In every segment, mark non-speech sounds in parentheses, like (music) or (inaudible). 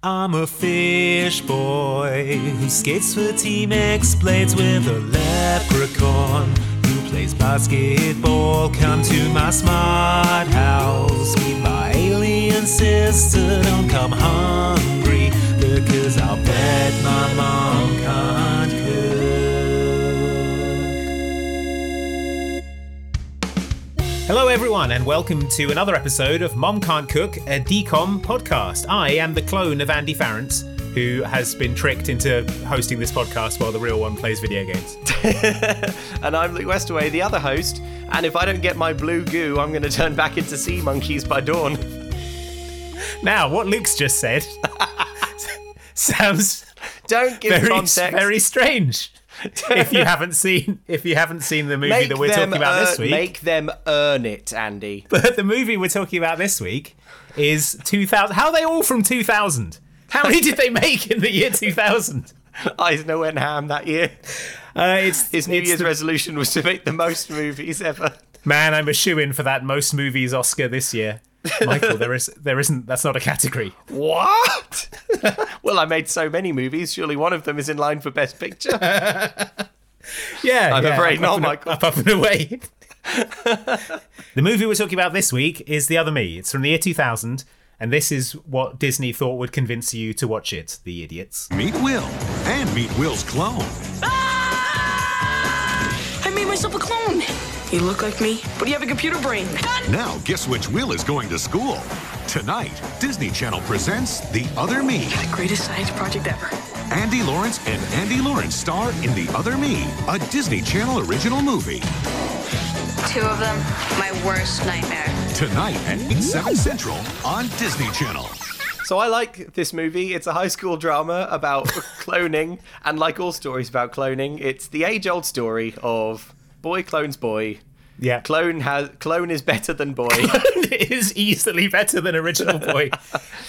I'm a fish boy who skates for Team X Blades with a leprechaun who plays basketball. Come to my smart house, meet my alien sister. Don't come hungry because I'll bet my mom Hello, everyone, and welcome to another episode of Mom Can't Cook, a DCOM podcast. I am the clone of Andy Farrant, who has been tricked into hosting this podcast while the real one plays video games. (laughs) and I'm Luke Westaway, the other host. And if I don't get my blue goo, I'm going to turn back into sea monkeys by dawn. Now, what Luke's just said (laughs) sounds Don't give very, context. very strange. (laughs) if you haven't seen, if you haven't seen the movie make that we're talking about this earn- week, Make them earn it, Andy. (laughs) But the movie we're talking about this week is 2000. How are they all from 2000? How many did they make in the year 2000? Eisner went ham that year. Uh, it's His New it's Year's the- resolution was to make the most movies ever. man. I'm a shoe in for that most movies Oscar this year. (laughs) Michael, there is there isn't. That's not a category. What? (laughs) well, I made so many movies. Surely one of them is in line for Best Picture. (laughs) Yeah, I'm yeah, afraid up, not, up and- Michael. Up, up and away. the movie we're talking about this week is The Other Me. It's from the year 2000, and this is what Disney thought would convince you to watch it. The idiots. Meet Will and meet Will's clone. Ah! I made myself a clone. You look like me, but you have a computer brain. Now, guess which Will is going to school? Tonight, Disney Channel presents The Other Me. The greatest science project ever. Andy Lawrence and Andy Lawrence star in The Other Me, a Disney Channel original movie. Two of them, my worst nightmare. Tonight at 8, 7 Central on Disney Channel. So I like this movie. It's a high school drama about (laughs) cloning, and like all stories about cloning, it's the age-old story of boy clones boy. Yeah, Clone has clone is better than boy. (laughs) it is easily better than original boy.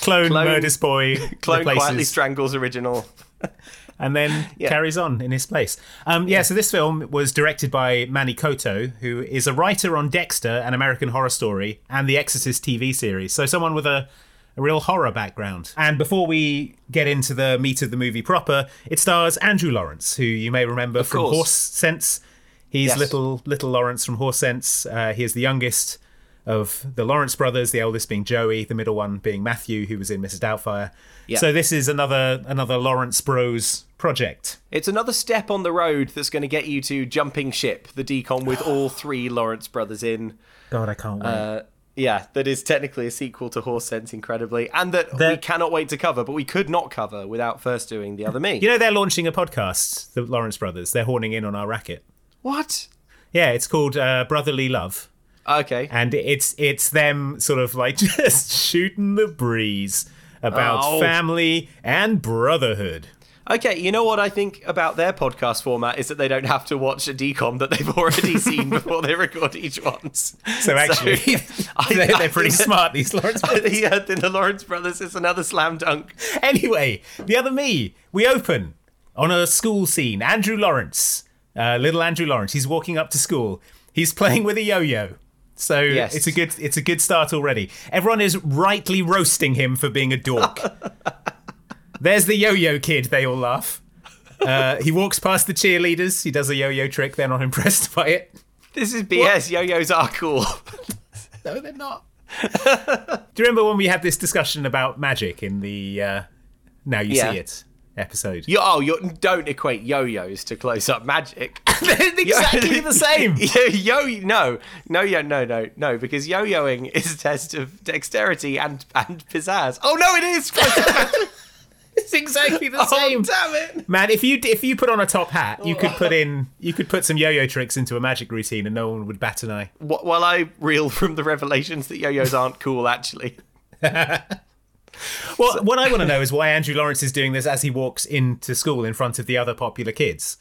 Clone, Clone- murders boy, (laughs) Clone replaces, quietly strangles original. (laughs) and then Yeah. carries on in his place. Um, yeah, so this film was directed by Manny Coto, who is a writer on Dexter, an American Horror Story, and the Exorcist TV series. So someone with a, a real horror background. And before we get into the meat of the movie proper, it stars Andrew Lawrence, who you may remember from course. Horse Sense. He's Yes. little little Lawrence from Horse Sense. Uh, he is the youngest of the Lawrence brothers, the eldest being Joey, the middle one being Matthew, who was in Mrs. Doubtfire. So this is another another Lawrence Bros project. It's another step on the road that's going to get you to Jumping Ship, the DCOM with all (sighs) three Lawrence brothers in. God, I can't wait. Uh, yeah, that is technically a sequel to Horse Sense, incredibly, and that we cannot wait to cover, but we could not cover without first doing the other (laughs) me. you know they're launching a podcast, the Lawrence brothers. They're horning in on our racket. What? Yeah, it's called uh, Brotherly Love, Okay. and it's it's them sort of like (laughs) just shooting the breeze about Oh. family and brotherhood. Okay, you know what I think about their podcast format is that they don't have to watch a DCOM that they've already (laughs) seen before they record each one. So actually, (laughs) I- they're, I they're pretty that- smart. These Lawrence I brothers. uh, then the Lawrence brothers is another slam dunk. Anyway, the other me, we open on a school scene. Andrew Lawrence, uh, little Andrew Lawrence, he's walking up to school. He's playing with a yo-yo. So Yes. it's a good it's a good start already. Everyone is rightly roasting him for being a dork. (laughs) There's the yo-yo kid. They all laugh. Uh, he walks past the cheerleaders. He does a yo-yo trick. They're not (laughs) impressed by it. This is BS. Yo-yos are cool. (laughs) No, they're not. Do you remember when we had this discussion about magic in the uh, Now You Yeah. See It episode? You, oh, you don't equate yo-yos to close-up magic. (laughs) They're exactly the same. (laughs) yo, yo, no, no, yeah, no, no, no, because yo-yoing (laughs) is a test of dexterity and and pizzazz. Oh no, it is. It's exactly the oh same. damn it! Man, if you if you put on a top hat, you could put in you could put some yo-yo tricks into a magic routine, and no one would bat an eye. While I reel from the revelations that yo-yos aren't cool, actually. Well, what I want to know is why Andrew Lawrence is doing this as he walks into school in front of the other popular kids.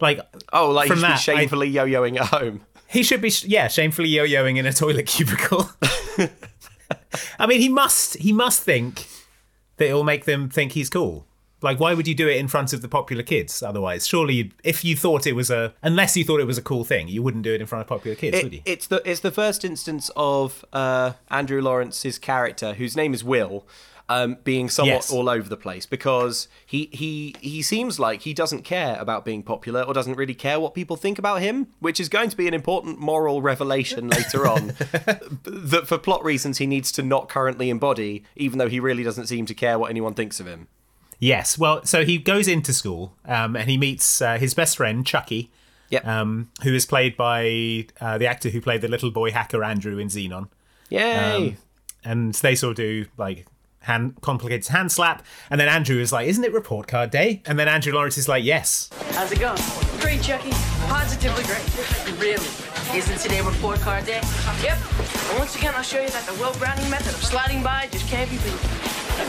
Like, Oh, like From you should be that, I- shamefully yo-yoing at home. he should be, sh- yeah, shamefully yo-yoing in a toilet (laughs) cubicle. I mean, he must he must think that it'll make them think he's cool. Like, why would you do it in front of the popular kids otherwise? Surely, if you thought it was a, unless you thought it was a cool thing, you wouldn't do it in front of popular kids, would you? It's the it's the first instance of uh, Andrew Lawrence's character, whose name is Will, um, being somewhat Yes. all over the place because he he he seems like he doesn't care about being popular or doesn't really care what people think about him, which is going to be an important moral revelation later on (laughs) that for plot reasons he needs to not currently embody, even though he really doesn't seem to care what anyone thinks of him. Yes. Well, so he goes into school um, and he meets uh, his best friend Chucky, Yep. um, who is played by uh, the actor who played the little boy hacker Andrew in Zenon. Yay! Um, and they sort of do like hand complicated hand slap, and then Andrew is like, "Isn't it report card day?" And then Andrew Lawrence is like, "Yes." How's it going? Great, Chucky. Positively great. Really? Isn't today report card day? Yep. And once again, I'll show you that the Will Browning method of sliding by just can't be beat.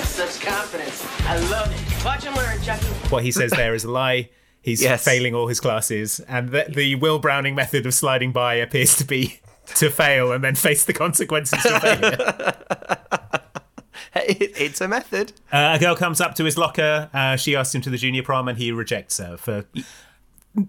Such confidence. I love it. Watch and learn, Chucky. What he says there is a lie. He's Yes. failing all his classes, and the, the Will Browning method of sliding by appears to be (laughs) to fail and then face the consequences of failure. (laughs) (laughs) It, it's a method. Uh, a girl comes up to his locker. Uh, she asks him to the junior prom, and he rejects her for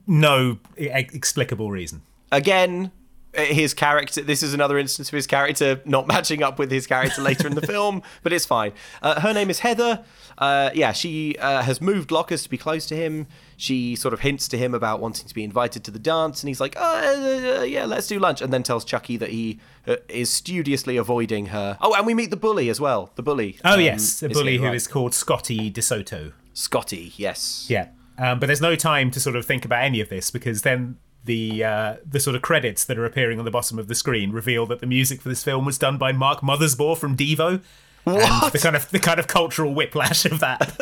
no explicable reason. again his character this is another instance of his character not matching up with his character later in the (laughs) film but it's fine uh, her name is heather uh, yeah she uh, has moved lockers to be close to him she sort of hints to him about wanting to be invited to the dance and he's like oh, uh, yeah let's do lunch and then tells chucky that he uh, is studiously avoiding her oh and we meet the bully as well the bully Oh um, yes, the bully who right. is called Scotty DeSoto. scotty yes Yeah, um, but there's no time to sort of think about any of this because then the uh, the sort of credits that are appearing on the bottom of the screen reveal that the music for this film was done by Mark Mothersbaugh from Devo. And the kind of the kind of cultural whiplash of that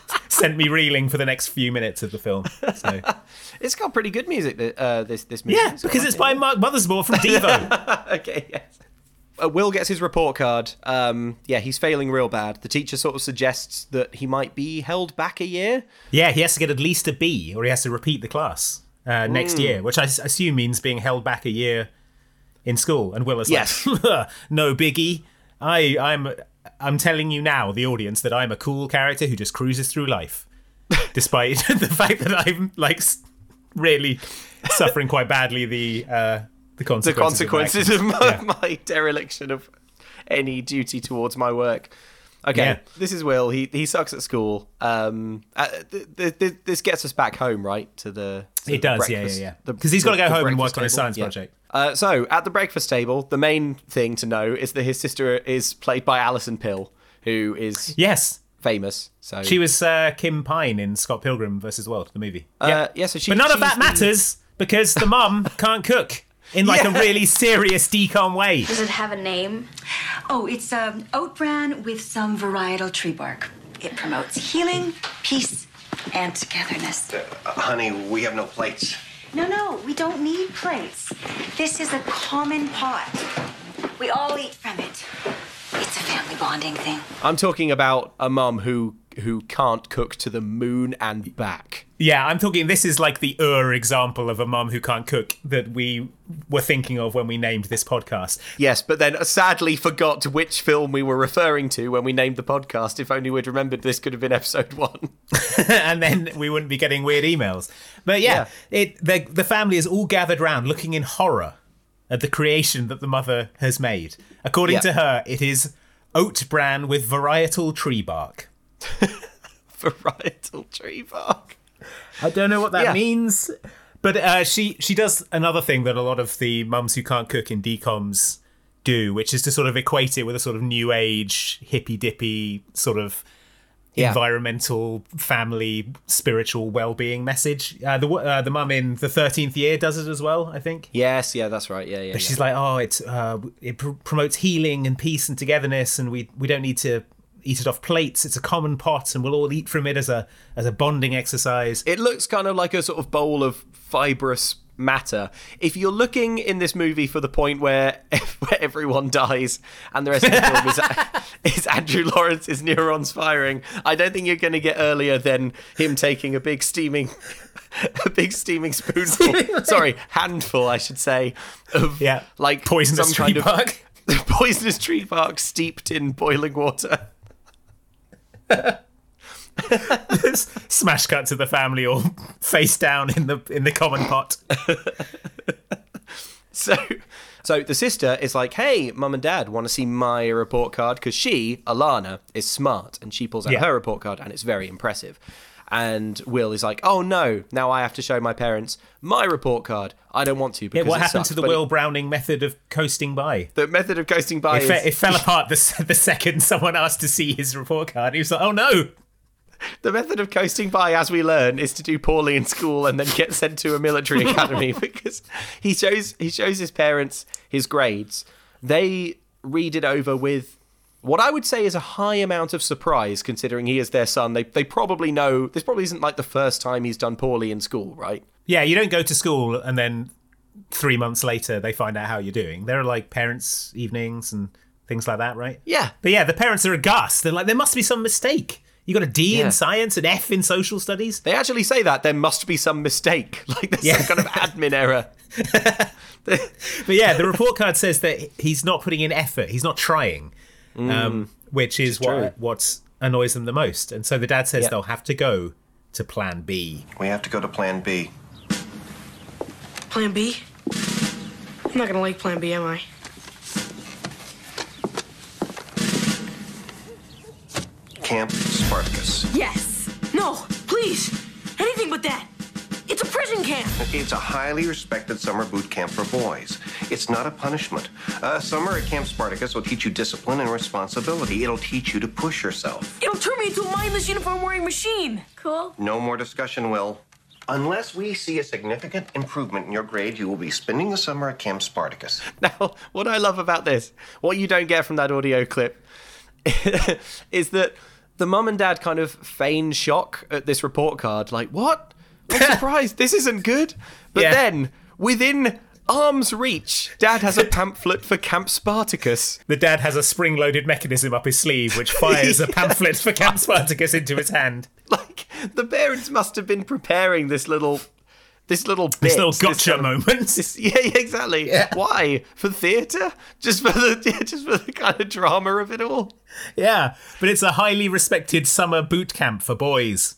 (laughs) sent me reeling for the next few minutes of the film. So (laughs) it's got pretty good music uh, this this movie yeah, because it's by Mark Mothersbaugh from Devo. (laughs) okay, yes. Uh, Will gets his report card. Um, yeah, he's failing real bad. The teacher sort of suggests that he might be held back a year. yeah, he has to get at least a B, or he has to repeat the class uh, next year, which I assume means being held back a year in school. And Will is Yes. (laughs) like, no biggie. I, I'm, I'm telling you now, the audience, that I'm a cool character who just cruises through life, (laughs) despite (laughs) the fact that I'm like really suffering quite badly the uh, the The consequences. consequences my of my. Yeah. (laughs) my dereliction of any duty towards my work. Okay, Yeah. this is Will. He he sucks at school. Um, uh, th- th- th- this gets us back home, right? To the to It the does, yeah, yeah, yeah. 'Cause he's gotta go home and work on his science Yeah. project. Uh, so at the breakfast table, the main thing to know is that his sister is played by Alison Pill, who is Yes, famous. So she was uh, Kim Pine in Scott Pilgrim versus the World, the movie. Uh, yeah, so she, But none of she's that the- matters because the mum (laughs) can't cook in like a really serious DCOM way. Does it have a name? Oh, it's um, oat bran with some varietal tree bark. It promotes healing, peace, and togetherness. Honey, we have no plates. No, no, we don't need plates. This is a common pot. We all eat from it. It's a family bonding thing. I'm talking about a mum who who can't cook to the moon and back. Yeah, I'm talking. This is like the Ur example of a mum who can't cook that we were thinking of when we named this podcast. Yes, but then sadly forgot which film we were referring to when we named the podcast. If only we'd remembered this could have been episode one. (laughs) and then we wouldn't be getting weird emails. But yeah, it the the family is all gathered round looking in horror at the creation that the mother has made. According Yeah. to her, it is oat bran with varietal tree bark. (laughs) Varietal tree bark. I don't know what that Yeah. means. But uh, she she does another thing that a lot of the mums who can't cook in DCOMs do, which is to sort of equate it with a sort of new age hippy dippy sort of Yeah. environmental, family, spiritual well being message. Uh, the uh, the mum in the thirteenth year does it as well, I think. Yes, yeah, that's right. Yeah, yeah. But yeah. she's like, oh, it's uh, it pr- promotes healing and peace and togetherness, and we we don't need to eat it off plates. It's a common pot, and we'll all eat from it as a as a bonding exercise. it looks kind of like a sort of bowl of fibrous matter. If you're looking in this movie for the point where, (laughs) where everyone dies and the rest of the film is, (laughs) is Andrew Lawrence's neurons firing, I don't think you're going to get earlier than him taking a big steaming, (laughs) a big steaming spoonful. sorry, handful, I should say, of Yeah, like poisonous some tree kind bark. of poisonous tree bark steeped in boiling water. (laughs) Smash cut to the family all face down in the in the common pot. (laughs) So, So the sister is like, "Hey, mum and dad, want to see my report card?" Because she, Alana, is smart, and she pulls out Yeah. her report card, and it's very impressive. And Will is like, "Oh no, now I have to show my parents my report card. I don't want to." Yeah, Because what it happened sucks." to the Will Browning method of coasting by? The method of coasting by It, is fe- it fell (laughs) apart the, the second someone asked to see his report card. He was like, "Oh no!" the method of coasting by, as we learn, is to do poorly in school and then get sent to a military (laughs) academy (laughs) because he shows he shows his parents his grades. They read it over with what I would say is a high amount of surprise, considering he is their son. They they probably know this probably isn't like the first time he's done poorly in school, right? Yeah, you don't go to school and then three months later they find out how you're doing. There are like parents' evenings and things like that, right? Yeah. But yeah, the parents are aghast. They're like, there must be some mistake. You got a D Yeah. in science, an F in social studies. They actually say that there must be some mistake, (laughs) like there's Yeah. some kind of admin error. (laughs) But yeah, the report card says that he's not putting in effort. He's not trying, um, which is Mm. what what annoys them the most. And so the dad says Yeah. they'll have to go to Plan B. We have to go to Plan B. Plan B? I'm not gonna like Plan B, am I? Camp Spartacus. Yes. No, please. Anything but that. It's a prison camp. It's a highly respected summer boot camp for boys. It's not a punishment. Uh, summer at Camp Spartacus will teach you discipline and responsibility. It'll teach you to push yourself. It'll turn me into a mindless uniform wearing machine. Cool. No more discussion, Will. Unless we see a significant improvement in your grade, you will be spending the summer at Camp Spartacus. (laughs) Now, what I love about this, what you don't get from that audio clip, (laughs) is that the mum and dad kind of feign shock at this report card. Like, what? I'm (laughs) surprised. This isn't good. But Yeah. then, within arm's reach, dad has a pamphlet for Camp Spartacus. The dad has a spring-loaded mechanism up his sleeve, which fires a (laughs) pamphlet for Camp Spartacus into his hand. Like, the parents must have been preparing this little. This little bit, This little gotcha kind of- moment. this- yeah, (laughs) yeah, exactly. Why? For theatre? Just for the yeah, just for the kind of drama of it all. Yeah, but it's a highly respected summer boot camp for boys.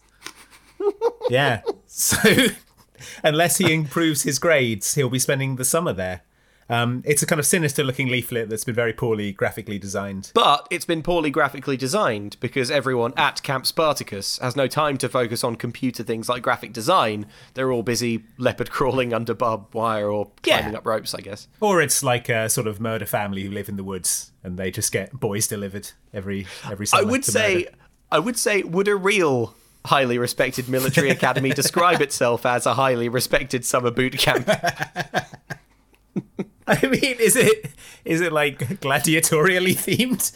Yeah. So (laughs) unless he improves his grades, he'll be spending the summer there. Um, it's a kind of sinister looking leaflet that's been very poorly graphically designed. But it's been poorly graphically designed because everyone at Camp Spartacus has no time to focus on computer things like graphic design. They're all busy leopard crawling under barbed wire or Yeah. climbing up ropes, I guess. Or it's like a sort of murder family who live in the woods and they just get boys delivered every every summer. I would say, murder. I would say, would a real highly respected military (laughs) academy describe itself as a highly respected summer boot camp? I mean, is it is it like gladiatorially themed?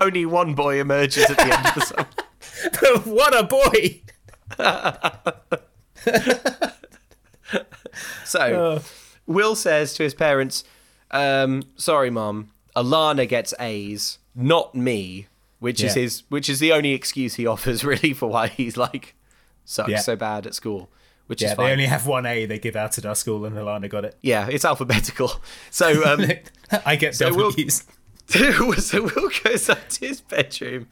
(laughs) Only one boy emerges at the end of the summer. what a boy! (laughs) So, Will says to his parents, um, "Sorry, mom. Alana gets A's, not me." Which is his, which is the only excuse he (laughs) offers really for why he's like sucks Yeah. so bad at school. Which Yeah, is fine. they only have one A they give out at our school, and Alana got it. yeah, it's alphabetical. (laughs) So, um, (laughs) I get So we'll- W's. so Will goes up to his bedroom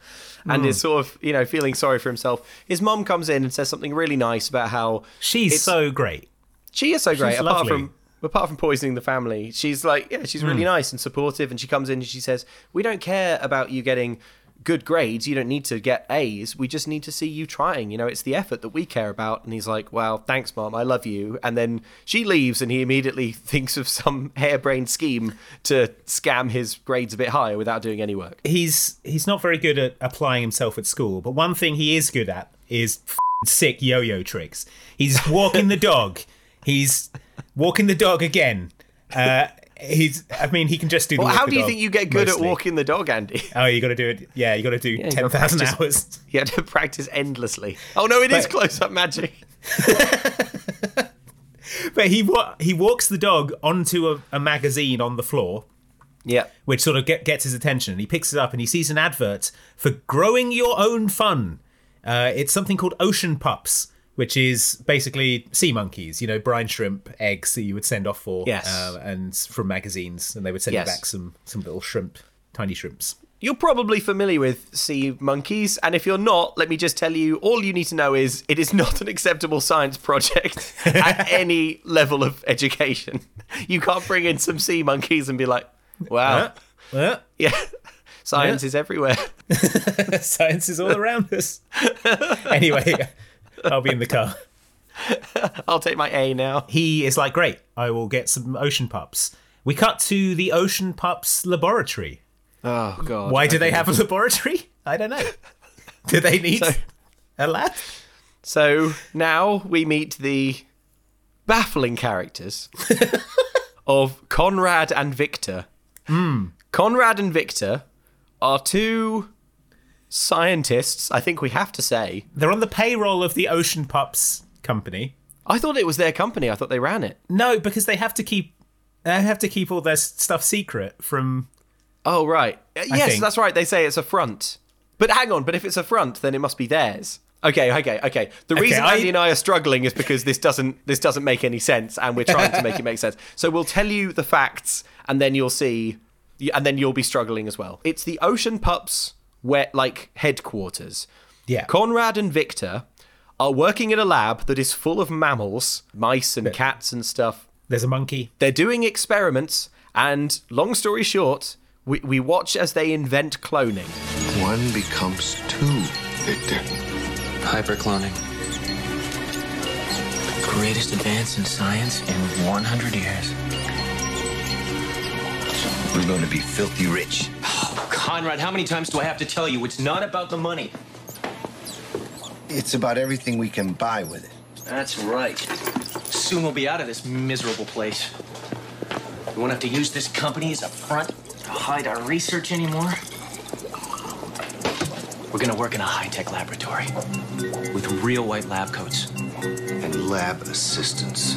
and Hmm. is sort of, you know, feeling sorry for himself. His mom comes in and says something really nice about how She's so great. She is so great. She's apart lovely. from apart from poisoning the family, she's like yeah, she's Hmm. really nice and supportive. And she comes in and she says, "We don't care about you getting good grades. You don't need to get A's. We just need to see you trying. You know, it's the effort that we care about." And he's like, "Well, thanks, mom. I love you." And then she leaves, and he immediately (laughs) thinks of some harebrained scheme to scam his grades a bit higher without doing any work. He's he's not very good at applying himself at school, but one thing he is good at is sick yo-yo tricks. He's walking the dog. He's walking the dog again. Uh, he's. I mean, he can just do. The Well, how do you think you get good mostly. at walking the dog, Andy? (laughs) Oh, you got to do it. Yeah, you got to do gotta thousand practice. hours. (laughs) You had to practice endlessly. Oh no, it is But- close-up magic. (laughs) But he wa- he walks the dog onto a, a magazine on the floor, Yeah. which sort of get, gets his attention. He picks it up and he sees an advert for growing your own fun. Uh, it's something called Ocean Pups, which is basically sea monkeys, you know, brine shrimp eggs that you would send off for, Yes. uh, and from magazines, and they would send Yes. you back some some little shrimp, tiny shrimps. You're probably familiar with sea monkeys, and if you're not, let me just tell you all you need to know is it is not an acceptable science project (laughs) at any level of education. You can't bring in some sea monkeys and be like, wow, Uh, yeah, science is everywhere. (laughs) science is all around us. (laughs) anyway, I'll be in the car. (laughs) I'll take my A now. He is like, great, I will get some ocean pups. We cut to the ocean pups laboratory. Oh, God. Why do they have a laboratory? I don't know. Do they (laughs) need So- a lab? So now we meet the baffling characters (laughs) of Conrad and Victor. Hmm. Conrad and Victor are two scientists, I think we have to say. They're on the payroll of the Ocean Pups company. I thought it was their company. I thought they ran it. No, because they have to keep they have to keep all their stuff secret from. Oh, right. Uh, Yes, think. that's right. They say it's a front. But hang on, but if it's a front, then it must be theirs. Okay, okay, okay. The reason I- Andy and I are struggling is because this doesn't this doesn't make any sense, and we're trying to make it make sense. So we'll tell you the facts, and then you'll see, and then you'll be struggling as well. It's the Ocean Pups, where like headquarters. Yeah. Conrad and Victor are working in a lab that is full of mammals, mice and cats and stuff. There's a monkey. They're doing experiments, and long story short, we, we watch as they invent cloning. One becomes two, Victor. Hypercloning. The greatest advance in science in 100 years. We're going to be filthy rich. (sighs) Conrad, how many times do I have to tell you it's not about the money? It's about everything we can buy with it. That's right. Soon we'll be out of this miserable place. We won't have to use this company as a front to hide our research anymore. We're gonna work in a high-tech laboratory with real white lab coats, And lab assistants.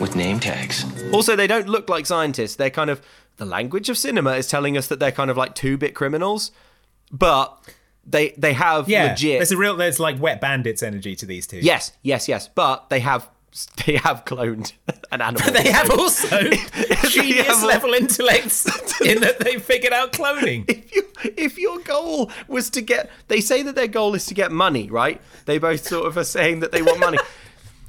with name tags. Also, they don't look like scientists. They're kind of. The language of cinema is telling us that they're kind of like two bit criminals, but they they have Yeah, legit. there's a real there's like wet bandits energy to these two. yes, yes, yes. But they have (laughs) they have cloned an animal. (laughs) They have also (laughs) genius have level intellects in that they figured out cloning. if, you, if your goal was to get they say that their goal is to get money right they both sort of are saying that they want money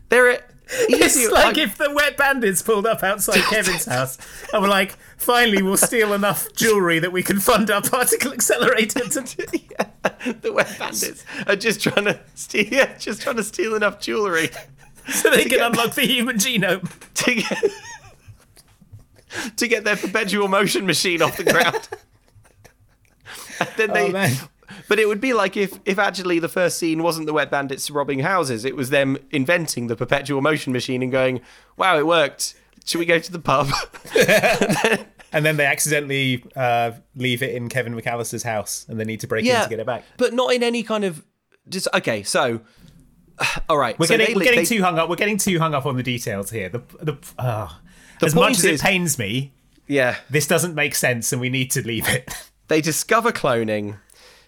they're (laughs) It's like if the wet bandits pulled up outside Kevin's house and were like, finally, we'll steal enough jewellery that we can fund our particle accelerator to. (laughs) the wet bandits are just trying to steal yeah, just trying to steal enough jewelry (laughs) so they can unlock the human genome. to get to get their perpetual motion machine off the ground and then oh, they Oh, man. But it would be like if if actually the first scene wasn't the wet bandits robbing houses it was them inventing the perpetual motion machine and going wow it worked should we go to the pub (laughs) And then they accidentally uh, leave it in Kevin McCallister's house and they need to break in to get it back. but not in any kind of just okay so (sighs) all right We're so getting, they- we're getting they- too hung up. We're getting too hung up on the details here. The, the, uh, The as much as it pains me, yeah this doesn't make sense and we need to leave it. (laughs) they discover cloning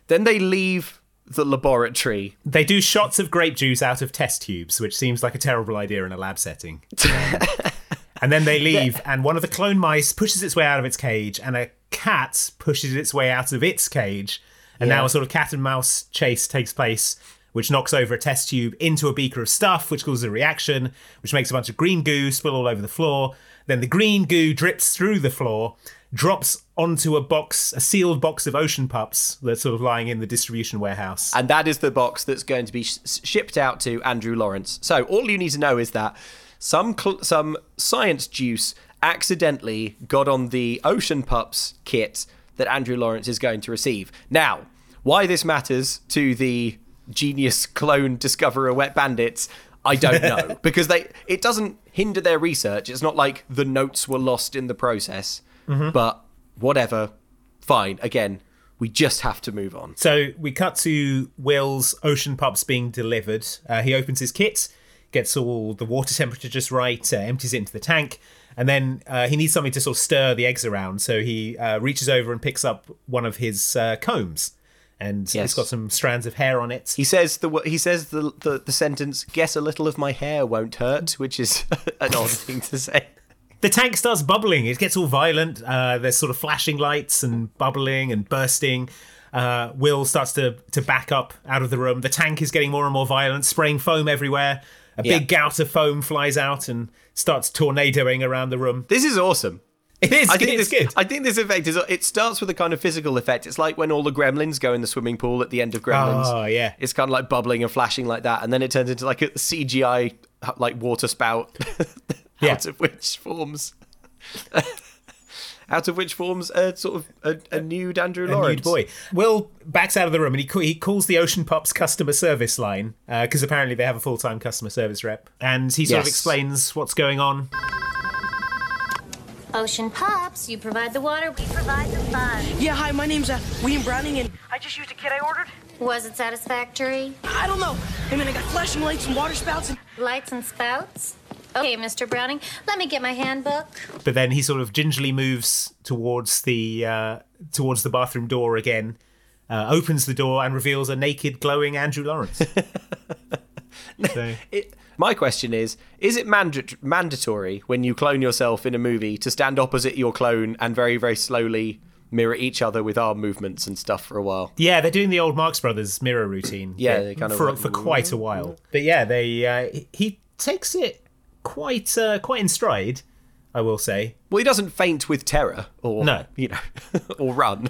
then they leave the laboratory They do shots of grape juice out of test tubes, which seems like a terrible idea in a lab setting. (laughs) and then they leave, and one of the clone mice pushes its way out of its cage, and a cat pushes its way out of its cage. And now a sort of cat and mouse chase takes place, which knocks over a test tube into a beaker of stuff, which causes a reaction, which makes a bunch of green goo spill all over the floor. Then the green goo drips through the floor, drops onto a box, a sealed box of ocean pups that's sort of lying in the distribution warehouse. and that is the box that's going to be sh- shipped out to Andrew Lawrence. So all you need to know is that some cl- some science juice accidentally got on the Ocean Pups kit that Andrew Lawrence is going to receive. Now, why this matters to the genius clone discoverer wet bandits, I don't know (laughs) because they it doesn't hinder their research. It's not like the notes were lost in the process. But whatever, fine. Again, we just have to move on. So we cut to Will's ocean pups being delivered. Uh, he opens his kit, gets all the water temperature just right, uh, empties it into the tank, and then uh, he needs something to sort of stir the eggs around. So he uh, reaches over and picks up one of his uh, combs, and Yes. it's got some strands of hair on it. He says the he says the, the the sentence "Guess a little of my hair won't hurt," which is (laughs) an odd thing to say. The tank starts bubbling. It gets all violent. Uh, there's sort of flashing lights and bubbling and bursting. Uh, Will starts to to back up out of the room. The tank is getting more and more violent, spraying foam everywhere. A Yeah. big gout of foam flies out and starts tornadoing around the room. This is awesome. It is. I think this, good. I think this effect is. It starts with a kind of physical effect. It's like when all the gremlins go in the swimming pool at the end of Gremlins. Oh, yeah. It's kind of like bubbling and flashing like that, and then it turns into like a CGI like water spout, (laughs) Yeah. out of which forms, (laughs) out of which forms a sort of a, a nude Andrew a Lawrence nude boy. Will backs out of the room and he he calls the Ocean Pup's customer service line because apparently they have a full time customer service rep, and he sort of explains what's going on. Ocean Pups, you provide the water, we provide the fun. Yeah, hi, my name's uh, William Browning, and I just used a kit I ordered. Was it satisfactory? I don't know. I mean, I got flashing lights and water spouts, and Lights and spouts? Okay, Mr. Browning, let me get my handbook. But then he sort of gingerly moves towards the uh, towards the bathroom door again, uh, opens the door and reveals a naked, glowing Andrew Lawrence. (laughs) so, It, my question is: Is it manda- mandatory when you clone yourself in a movie to stand opposite your clone and very, very slowly mirror each other with arm movements and stuff for a while? Yeah, they're doing the old Marx Brothers mirror routine. Yeah, bit they kind of for like- for quite a while. But yeah, they uh, he takes it quite uh, quite in stride, I will say. Well, he doesn't faint with terror, or No. you know, (laughs) or run.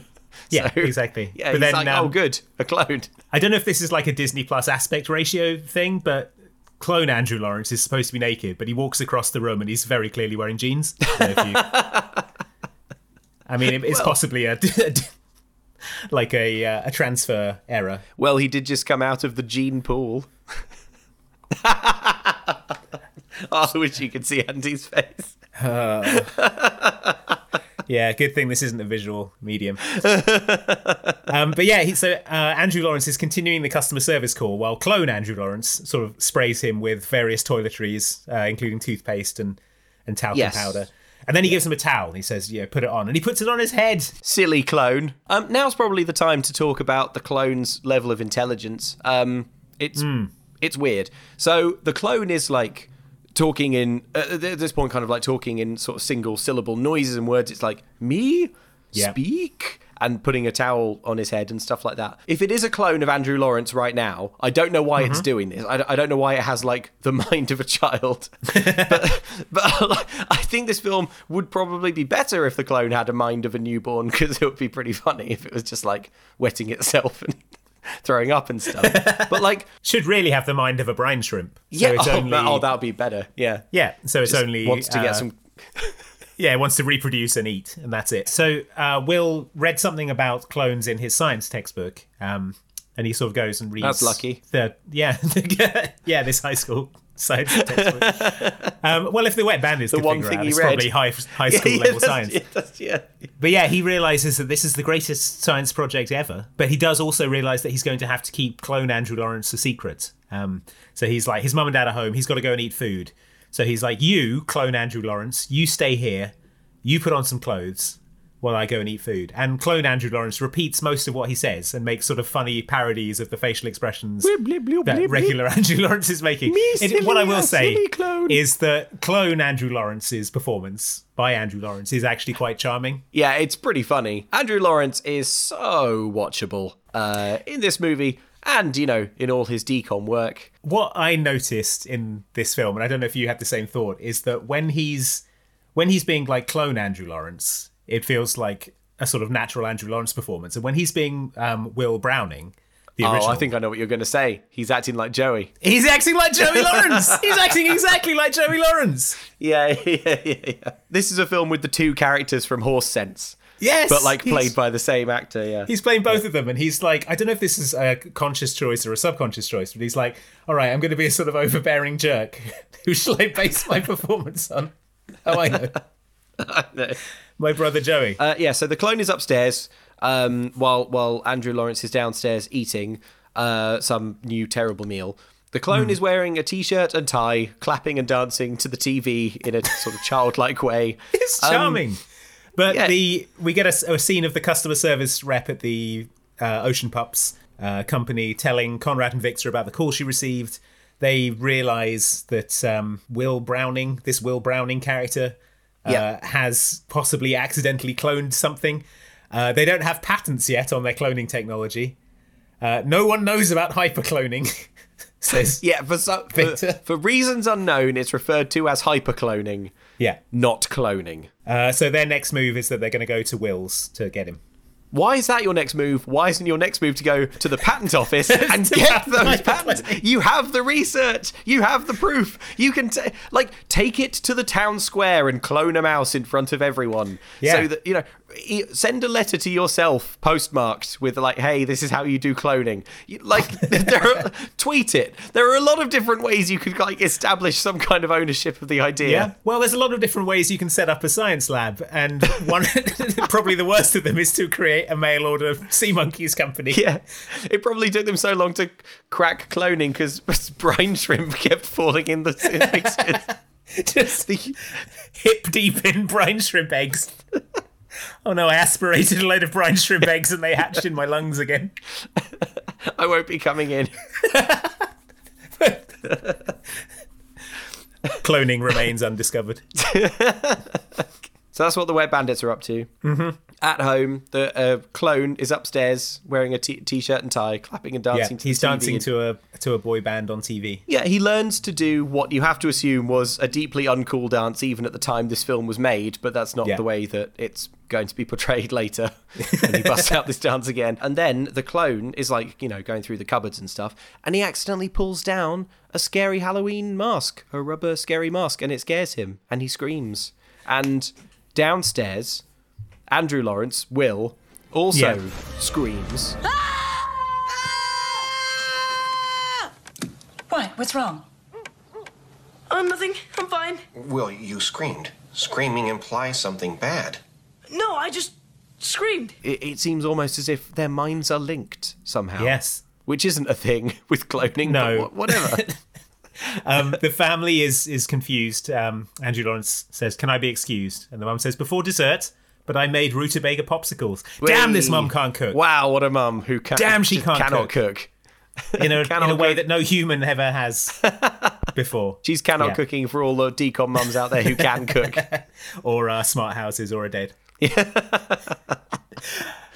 Yeah, So, exactly. (laughs) Yeah, But then, like, um, oh, good, a clone. I don't know if this is like a Disney Plus aspect ratio thing, but clone Andrew Lawrence is supposed to be naked, but he walks across the room and he's very clearly wearing jeans. You- (laughs) I mean, it's Well- possibly a like a uh, a transfer error. Well, he did just come out of the gene pool. Oh, (laughs) I wish you could see Andy's face. Yeah, good thing this isn't a visual medium. um, but yeah, he, so uh, Andrew Lawrence is continuing the customer service call while clone Andrew Lawrence sort of sprays him with various toiletries, uh, including toothpaste and, and talcum Yes. powder. And then he gives him a towel. He says, "Yeah, put it on," and he puts it on his head. Silly clone. Um, now's probably the time to talk about the clone's level of intelligence. Um, it's Hmm. it's weird. So the clone is like talking in uh, at this point, kind of like talking in sort of single syllable noises and words. It's like me Yeah. speak and putting a towel on his head and stuff like that. If it is a clone of Andrew Lawrence right now, I don't know why Mm-hmm. it's doing this. I, don't- I don't know why it has like the (laughs) mind of a child. (laughs) but but (laughs) I think this film would probably be better if the clone had a mind of a newborn because it would be pretty funny if it was just like wetting itself and (laughs) throwing up and stuff. But like, (laughs) Should really have the mind of a brine shrimp. So yeah, oh, only, that, oh, that would be better. Yeah, yeah. So it's Just only wants to get uh, some. (laughs) Yeah, wants to reproduce and eat, and that's it. So uh, Will read something about clones in his science textbook, um, and he sort of goes and reads. That's lucky. The yeah, yeah, this high school science textbook. (laughs) um, well, if the wet bandits The one thing out, he read. probably high high school yeah, level science. Yeah, yeah. But yeah, he realizes that this is the greatest science project ever. But he does also realize that he's going to have to keep clone Andrew Lawrence a secret. Um, so he's like, his mum and dad are home. He's got to go and eat food. So he's like, you clone Andrew Lawrence. You stay here. You put on some clothes while I go and eat food. And clone Andrew Lawrence repeats most of what he says and makes sort of funny parodies of the facial expressions that regular (laughs) Andrew Lawrence is making. It- what I will say is that clone Andrew Lawrence's performance by Andrew Lawrence is actually quite charming. Yeah, it's pretty funny. Andrew Lawrence is so watchable uh, in this movie and, you know, in all his DCOM work. what I noticed in this film, and I don't know if you had the same thought, is that when he's when he's being like clone Andrew Lawrence, it feels like a sort of natural Andrew Lawrence performance, and when he's being um, Will Browning, the Oh, I think I know what you're going to say. He's acting like Joey. he's acting like Joey Lawrence. (laughs) he's acting exactly like Joey Lawrence. Yeah, (laughs) yeah, yeah, yeah. This is a film with the two characters from Horse Sense. Yes, But, like, played by the same actor, yeah. He's playing both of them, and he's like, I don't know if this is a conscious choice or a subconscious choice, but he's like, all right, I'm going to be a sort of overbearing jerk. (laughs) Who shall I base my performance on? Oh, I know. I know. My brother Joey. Uh, yeah, so the clone is upstairs um, while while Andrew Lawrence is downstairs eating uh, some new terrible meal. The clone Hmm. is wearing a t-shirt and tie, clapping and dancing to the TV in a sort of childlike way. (laughs) It's Um, charming. but yeah. the we get a, a scene of the customer service rep at the uh, Ocean Pups uh, company telling Conrad and Victor about the call she received. They realize that um, Will Browning, this Will Browning character, uh, has possibly accidentally cloned something. Uh, they don't have patents yet on their cloning technology. Uh, no one knows about hypercloning. (laughs) says (laughs) Yeah, for, so, for for reasons unknown, it's referred to as hypercloning, yeah. not cloning. Uh, so their next move is that they're going to go to Will's to get him. Why is that your next move? Why isn't your next move to go to the patent office (laughs) and get those patents? You have the research. You have the proof. You can ta- like take it to the town square and clone a mouse in front of everyone. Yeah. So that you know, send a letter to yourself postmarked with like, "Hey, this is how you do cloning." You, like, (laughs) there are, tweet it. There are a lot of different ways you could like establish some kind of ownership of the idea. Yeah. Well, there's a lot of different ways you can set up a science lab, and one, (laughs) probably the worst of them, is to create a mail order (laughs) sea monkeys company. Yeah, it probably took them so long to crack cloning because (laughs) brine shrimp kept falling in the mixtures. (laughs) Just hip deep in brine shrimp eggs. Oh no, I aspirated a load of brine shrimp eggs and they hatched in my lungs again. I won't be coming in. Cloning remains undiscovered. So that's what the wet bandits are up to. Mhm. At home, the uh, clone is upstairs wearing a t- t-shirt and tie, clapping and Yeah, dancing. to he's dancing to a to a boy band on TV. Yeah, he learns to do what you have to assume was a deeply uncool dance, even at the time this film was made. But that's not Yeah. the way that it's going to be portrayed (laughs) later. and he busts out this dance again, and then the clone is like, you know, going through the cupboards and stuff, and he accidentally pulls down a scary Halloween mask, a rubber scary mask, and it scares him, and he screams. And downstairs, Andrew Lawrence, Will, also Yeah. screams. What? What's wrong? Oh, nothing. I'm fine. Will, you screamed. Screaming implies something bad. No, I just screamed. it, it seems almost as if their minds are linked somehow. Yes. Which isn't a thing (laughs) with cloning, No. but whatever. (laughs) Um, the family is is confused. Um, Andrew Lawrence says, "Can I be excused?" And the mum says, "Before dessert." But I made rutabaga popsicles. Damn, this mum can't cook. Wow, what a mum who can Damn, she can't cannot cook. (laughs) In a, (laughs) in a way cook. that no human ever has (laughs) before. She's cannot Yeah. cooking for all the DCOM mums out there who can cook. or uh, smart houses or are dead. Yeah. but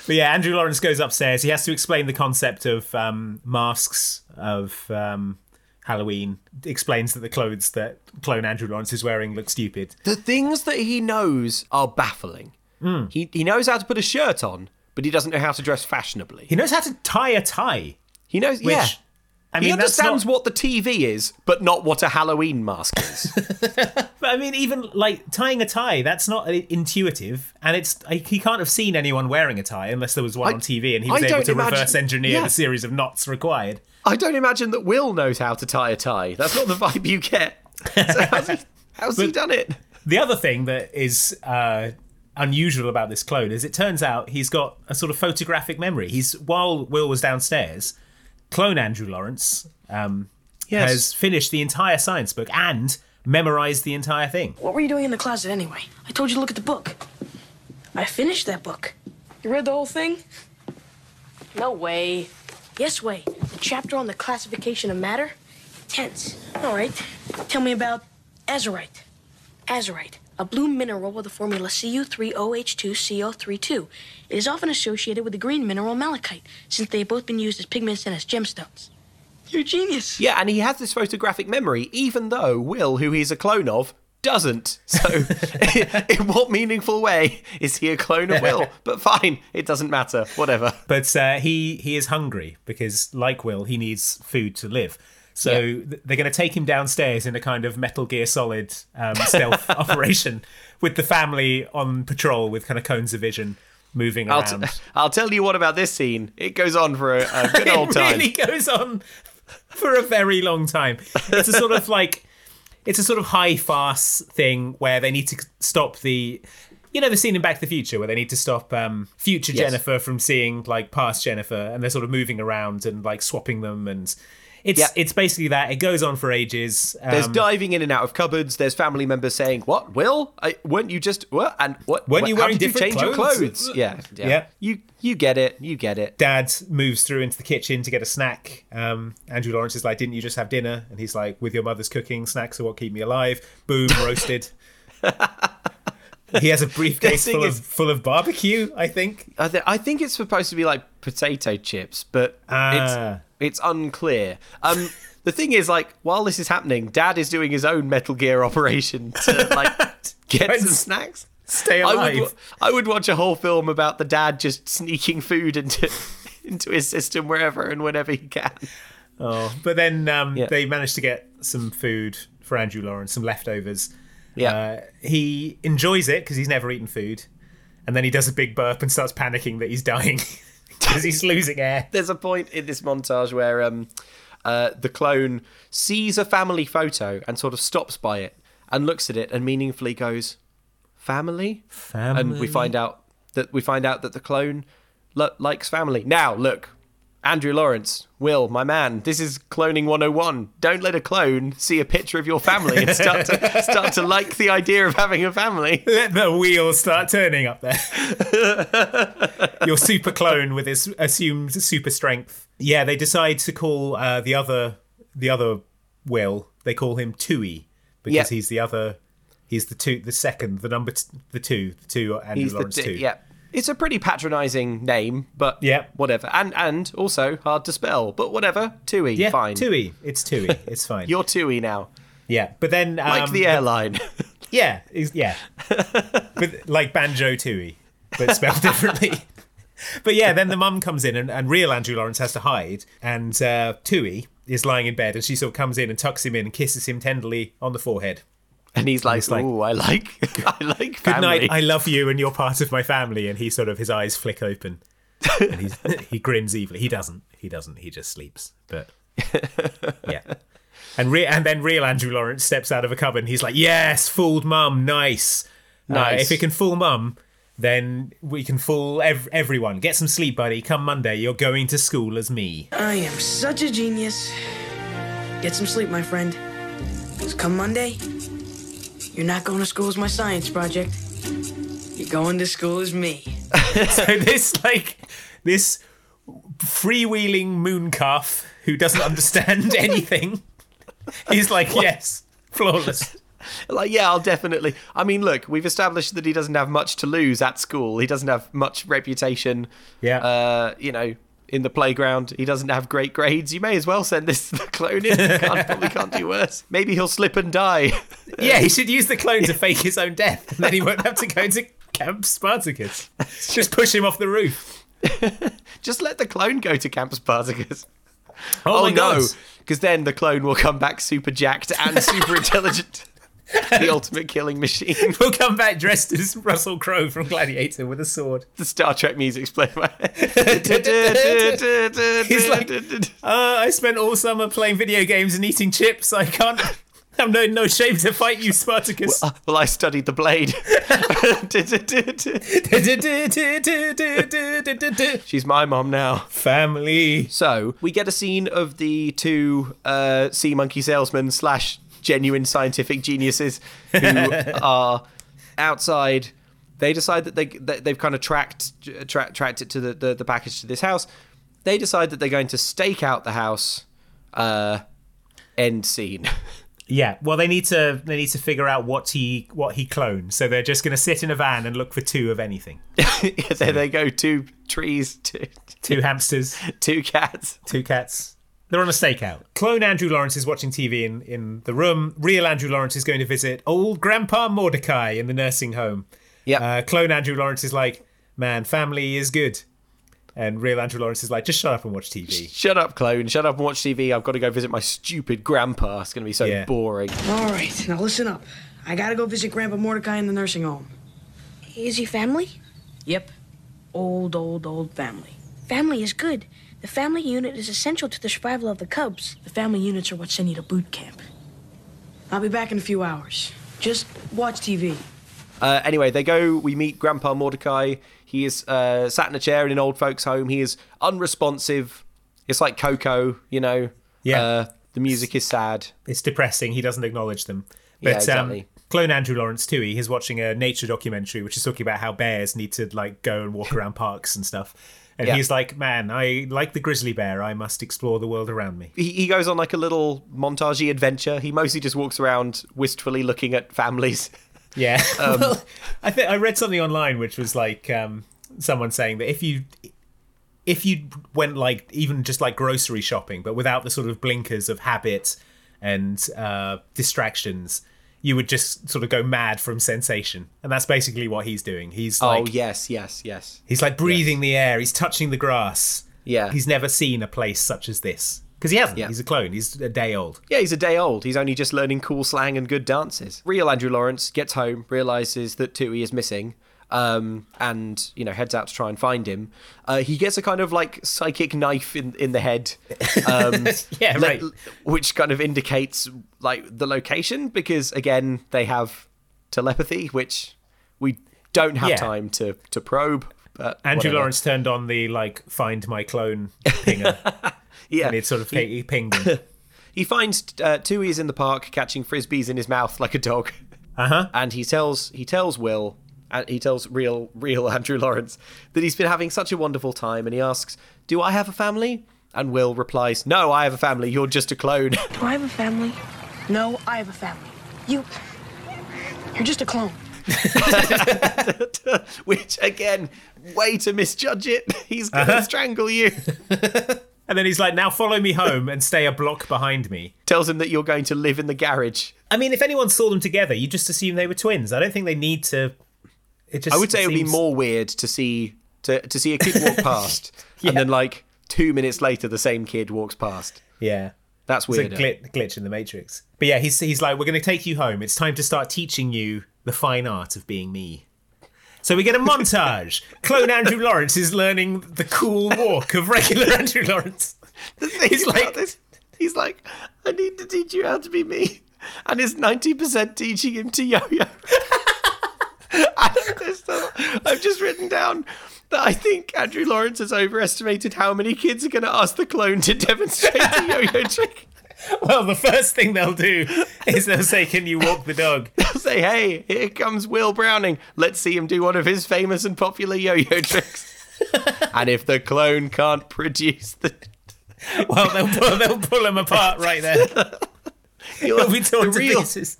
yeah, Andrew Lawrence goes upstairs. He has to explain the concept of um, masks of um, Halloween. Explains that the clothes that clone Andrew Lawrence is wearing look stupid. The things that he knows are baffling. Hmm. He he knows how to put a shirt on, but he doesn't know how to dress fashionably. He knows how to tie a tie. He knows, Which, yeah. I he mean, that's understands not- what the TV is, but not what a Halloween mask is. (laughs) But I mean, even like tying a tie, that's not uh, intuitive, and it's like, he can't have seen anyone wearing a tie unless there was one I- on TV, and he I was able to imagine- reverse engineer yeah. the series of knots required. I don't imagine that Will knows how to tie a tie. That's not the vibe you get. So how's he, how's he (laughs) done it? The other thing that is uh, unusual about this clone is it turns out he's got a sort of photographic memory. He's while Will was downstairs, clone Andrew Lawrence um, Yes. has finished the entire science book and memorized the entire thing. What were you doing in the closet anyway? I told you to look at the book. I finished that book. You read the whole thing? No way. Yes way. The chapter on the classification of matter? Tense. All right. Tell me about azurite. Azurite, a blue mineral with the formula Cu3OH2CO32. It is often associated with the green mineral malachite, since they have both been used as pigments and as gemstones. You're a genius. Yeah, and he has this photographic memory, even though Will, who he's a clone of, doesn't. So, (laughs) in what meaningful way is he a clone of Will? (laughs) But fine, it doesn't matter. Whatever. But uh, he he is hungry because, like Will, he needs food to live. So Yeah. they're going to take him downstairs in a kind of Metal Gear Solid um, stealth (laughs) operation with the family on patrol with kind of cones of vision moving I'll, around. t- (laughs) I'll tell you what about this scene. It goes on for a, a (laughs) good old time. it really goes on for a very long time. It's a sort of like it's a sort of high farce thing where they need to stop the you know the scene in Back to the Future where they need to stop um, future Yes. Jennifer from seeing like past Jennifer and they're sort of moving around and like swapping them and it's Yeah. it's basically that it goes on for ages. There's Um, diving in and out of cupboards. There's family members saying, "What, Will? I, weren't you just what? And what? Weren't you wearing did you different change your clothes?" clothes?" Yeah, yeah, Yeah. You you get it. You get it. Dad moves through into the kitchen to get a snack. Um, Andrew Lawrence is like, "Didn't you just have dinner?" And he's like, "With your mother's cooking, snacks are what keep me alive." Boom, (laughs) roasted. he has a briefcase full is- of full of barbecue. I think. I, th- I think it's supposed to be like potato chips, but Ah. It's unclear. Um, the thing is, like, while this is happening, Dad is doing his own Metal Gear operation to like (laughs) get some snacks. Stay I alive. would, I would watch a whole film about the dad just sneaking food into (laughs) into his system wherever and whenever he can. Oh, but then um, Yeah. they managed to get some food for Andrew Lawrence, some leftovers. Yeah. Uh, he enjoys it because he's never eaten food, and then he does a big burp and starts panicking that he's dying (laughs) because he's losing air. There's a point in this montage where um, uh, the clone sees a family photo and sort of stops by it and looks at it and meaningfully goes, "Family." Family. And we find out that we find out that the clone lo- likes family. Now, look, Andrew Lawrence, Will, my man, this is cloning 101. Don't let a clone see a picture of your family and start to (laughs) start to like the idea of having a family. Let the wheels start turning up there. (laughs) Your super clone with his assumed super strength. Yeah, they decide to call uh, the other the other Will. They call him Tui because Yeah. he's the other. He's the two, the second, the number, t- the two, the two Andrew He's the Lawrence di- two. yeah. It's a pretty patronising name, but Yeah. whatever. And and also hard to spell, but whatever. Tui, yeah, fine. Tui. It's Tui. (laughs) It's fine. You're Tui now, yeah, but then um, like the airline. (laughs) Yeah, yeah, (laughs) but like banjo Tui, but spelled differently. But yeah, then the mum comes in and, and real Andrew Lawrence has to hide, and uh, Tui is lying in bed, and she sort of comes in and tucks him in and kisses him tenderly on the forehead. And he's like, he's like, "Ooh, I like, (laughs) I like Good night, I love you, and you're part of my family. And he sort of his eyes flick open, and he's, (laughs) he grins evilly. He doesn't. He doesn't. He just sleeps. But yeah. And re- and then real Andrew Lawrence steps out of a cupboard and he's like, "Yes, fooled mum, nice. Uh, if it can fool mum, then we can fool ev- everyone. Get some sleep, buddy. Come Monday, you're going to school as me." I am such a genius. Get some sleep, my friend. 'Cause come Monday, you're not going to school as my science project. You're going to school as me. (laughs) so this like this freewheeling moon calf who doesn't understand (laughs) anything. He's like, yes, flawless. like, yeah, I'll definitely. I mean, look, we've established that he doesn't have much to lose at school. He doesn't have much reputation. Yeah. Uh, you know, in the playground, he doesn't have great grades. You may as well send this (laughs) the clone in. Can't, probably can't do worse. Maybe he'll slip and die. (laughs) Yeah, he should use the clone to fake his own death, and then he won't have to go to Camp Spartacus. (laughs) Just push him off the roof. Just let the clone go to Camp Spartacus. Oh, oh my no, because then the clone will come back super jacked and super intelligent. (laughs) the ultimate killing machine. We'll come back dressed as Russell Crowe from Gladiator with a sword. The Star Trek music's playing in my head. (laughs) He's like, uh, I spent all summer playing video games and eating chips. I can't. (laughs) I'm no no shame to fight you, Spartacus. well, I studied the blade. She's my mom now. Family. So we get a scene of the two uh, sea monkey salesmen slash genuine scientific geniuses who (laughs) are outside. They decide that they that they've kind of tracked tra- tracked it to the, the the package to this house. They decide that they're going to stake out the house. Uh, end scene. (laughs) Yeah, well, they need to they need to figure out what he what he cloned. So they're just going to sit in a van and look for two of anything. (laughs) there they go. Two trees. Two, Two hamsters, two cats. two cats. They're on a stakeout. Clone Andrew Lawrence is watching TV in, in the room. Real Andrew Lawrence is going to visit old Grandpa Mordecai in the nursing home. Yeah. Uh, clone Andrew Lawrence is like, man, family is good. And real Andrew Lawrence is like, just shut up and watch TV. Shut up, clone. Shut up and watch TV. I've got to go visit my stupid grandpa. It's going to be so Yeah. boring. All right, now listen up. I gotta go visit Grandpa Mordecai in the nursing home. Is he family? Yep. Old, old, old family. Family is good. The family unit is essential to the survival of the cubs. The family units are what send you to boot camp. I'll be back in a few hours. Just watch TV. Uh, anyway, they go. We meet Grandpa Mordecai. He is uh, sat in a chair in an old folks' home. He is unresponsive. It's like Coco, you know. Yeah. Uh, the music is sad. It's depressing. He doesn't acknowledge them. But Yeah, exactly. um, clone Andrew Lawrence too. He's watching a nature documentary, which is talking about how bears need to like go and walk (laughs) around parks and stuff. And Yeah. he's like, "Man, I like the grizzly bear. I must explore the world around me." He, he goes on like a little montagey adventure. He mostly just walks around wistfully looking at families. (laughs) Yeah. (laughs) Um, well, I think I read something online which was like um, someone saying that if you if you went like even just like grocery shopping, but without the sort of blinkers of habit and uh, distractions, you would just sort of go mad from sensation, and that's basically what he's doing. He's oh like yes, yes, yes. he's like breathing the air. He's touching the grass. Yeah. He's never seen a place such as this because he hasn't. Yeah. He's a clone. He's a day old. Yeah, he's a day old. He's only just learning cool slang and good dances. Real Andrew Lawrence gets home, realizes that Tui is missing, um, and you know heads out to try and find him. Uh, he gets a kind of like psychic knife in in the head, um, (laughs) Yeah, le- right. which kind of indicates like the location because again they have telepathy, which we don't have Yeah. time to to probe. But Andrew whatever. Lawrence turned on the like find my clone pinger. (laughs) Yeah. and it sort of he, pinged him. (laughs) He finds uh, Tui is in the park catching frisbees in his mouth like a dog. Uh huh. and he tells he tells Will and he tells real real (laughs) Andrew Lawrence that he's been having such a wonderful time and he asks, "Do I have a family?" And Will replies, "No, I have a family. You're just a clone." (laughs) Do I have a family? No, I have a family. You. You're just a clone. (laughs) Which again, way to misjudge it. He's going to Uh-huh. strangle you. And then he's like, "Now follow me home and stay a block behind me." Tells him that you're going to live in the garage. I mean, if anyone saw them together, you just assume they were twins. I don't think they need to. It just. I would say it would be more weird to see to to see a kid walk (laughs) past Yeah. and then like 2 minutes later the same kid walks past. Yeah. That's weird. It's a glit, glitch in the Matrix. But yeah, he's he's like, we're going to take you home. It's time to start teaching you the fine art of being me. So we get a (laughs) montage. Clone Andrew Lawrence is learning the cool walk of regular (laughs) Andrew Lawrence. He's like this. He's like, I need to teach you how to be me, and it's ninety percent teaching him to yo-yo. And (laughs) there's still- I've just written down that I think Andrew Lawrence has overestimated how many kids are going to ask the clone to demonstrate the yo-yo (laughs) trick. Well, the first thing they'll do is they'll say, "Can you walk the dog?" (laughs) They'll say, "Hey, here comes Will Browning. Let's see him do one of his famous and popular yo-yo tricks." and if the clone can't produce the Well, they'll pull, they'll pull him apart right there. He'll be torn the to real- pieces.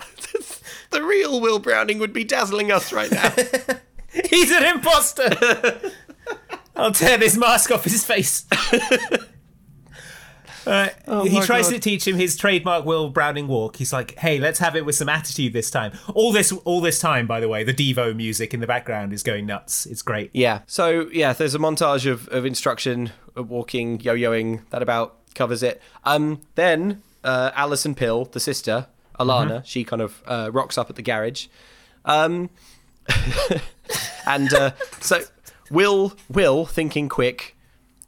The real Will Browning would be dazzling us right now. (laughs) He's an imposter. (laughs) I'll tear this mask off his face. (laughs) Uh, he Oh my tries God. to teach him his trademark Will Browning walk. He's like, "Hey, let's have it with some attitude this time." All this, all this time, by the way, the Devo music in the background is going nuts. It's great. Yeah. So yeah, there's a montage of, of instruction, of walking, yo-yoing. That about covers it. Um, then uh, Alison Pill, the sister, Alana, she kind of uh, rocks up at the garage, um, (laughs) and uh, so Will, Will, thinking quick,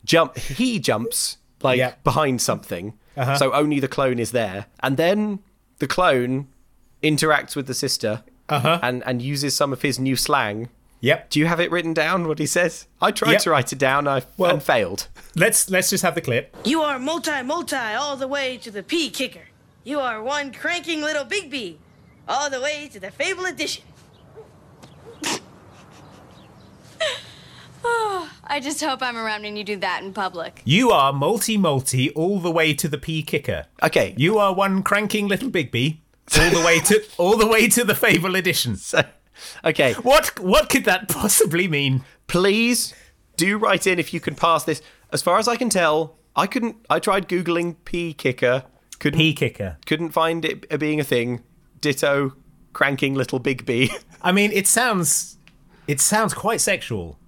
jump. He jumps like Yeah. behind something, Uh-huh. so only the clone is there, and then the clone interacts with the sister. Uh-huh. And, and uses some of his new slang Yep. do you have it written down? What he says? I tried Yep. to write it down. I Well- and failed. Let's let's just have the clip. You are multi multi all the way to the P kicker. You are one cranking little big B all the way to the Fable edition. (sighs) Oh, I just hope I'm around when you do that in public. You are multi multi all the way to the P kicker. Okay. You are one cranking little Bigby all the way to (laughs) all the way to the Fable edition. So, okay. What what could that possibly mean? Please do write in if you can pass this. As far as I can tell, I couldn't. I tried googling P kicker. Couldn't P kicker. couldn't find it being a thing. Ditto cranking little big B. (laughs) I mean, it sounds it sounds quite sexual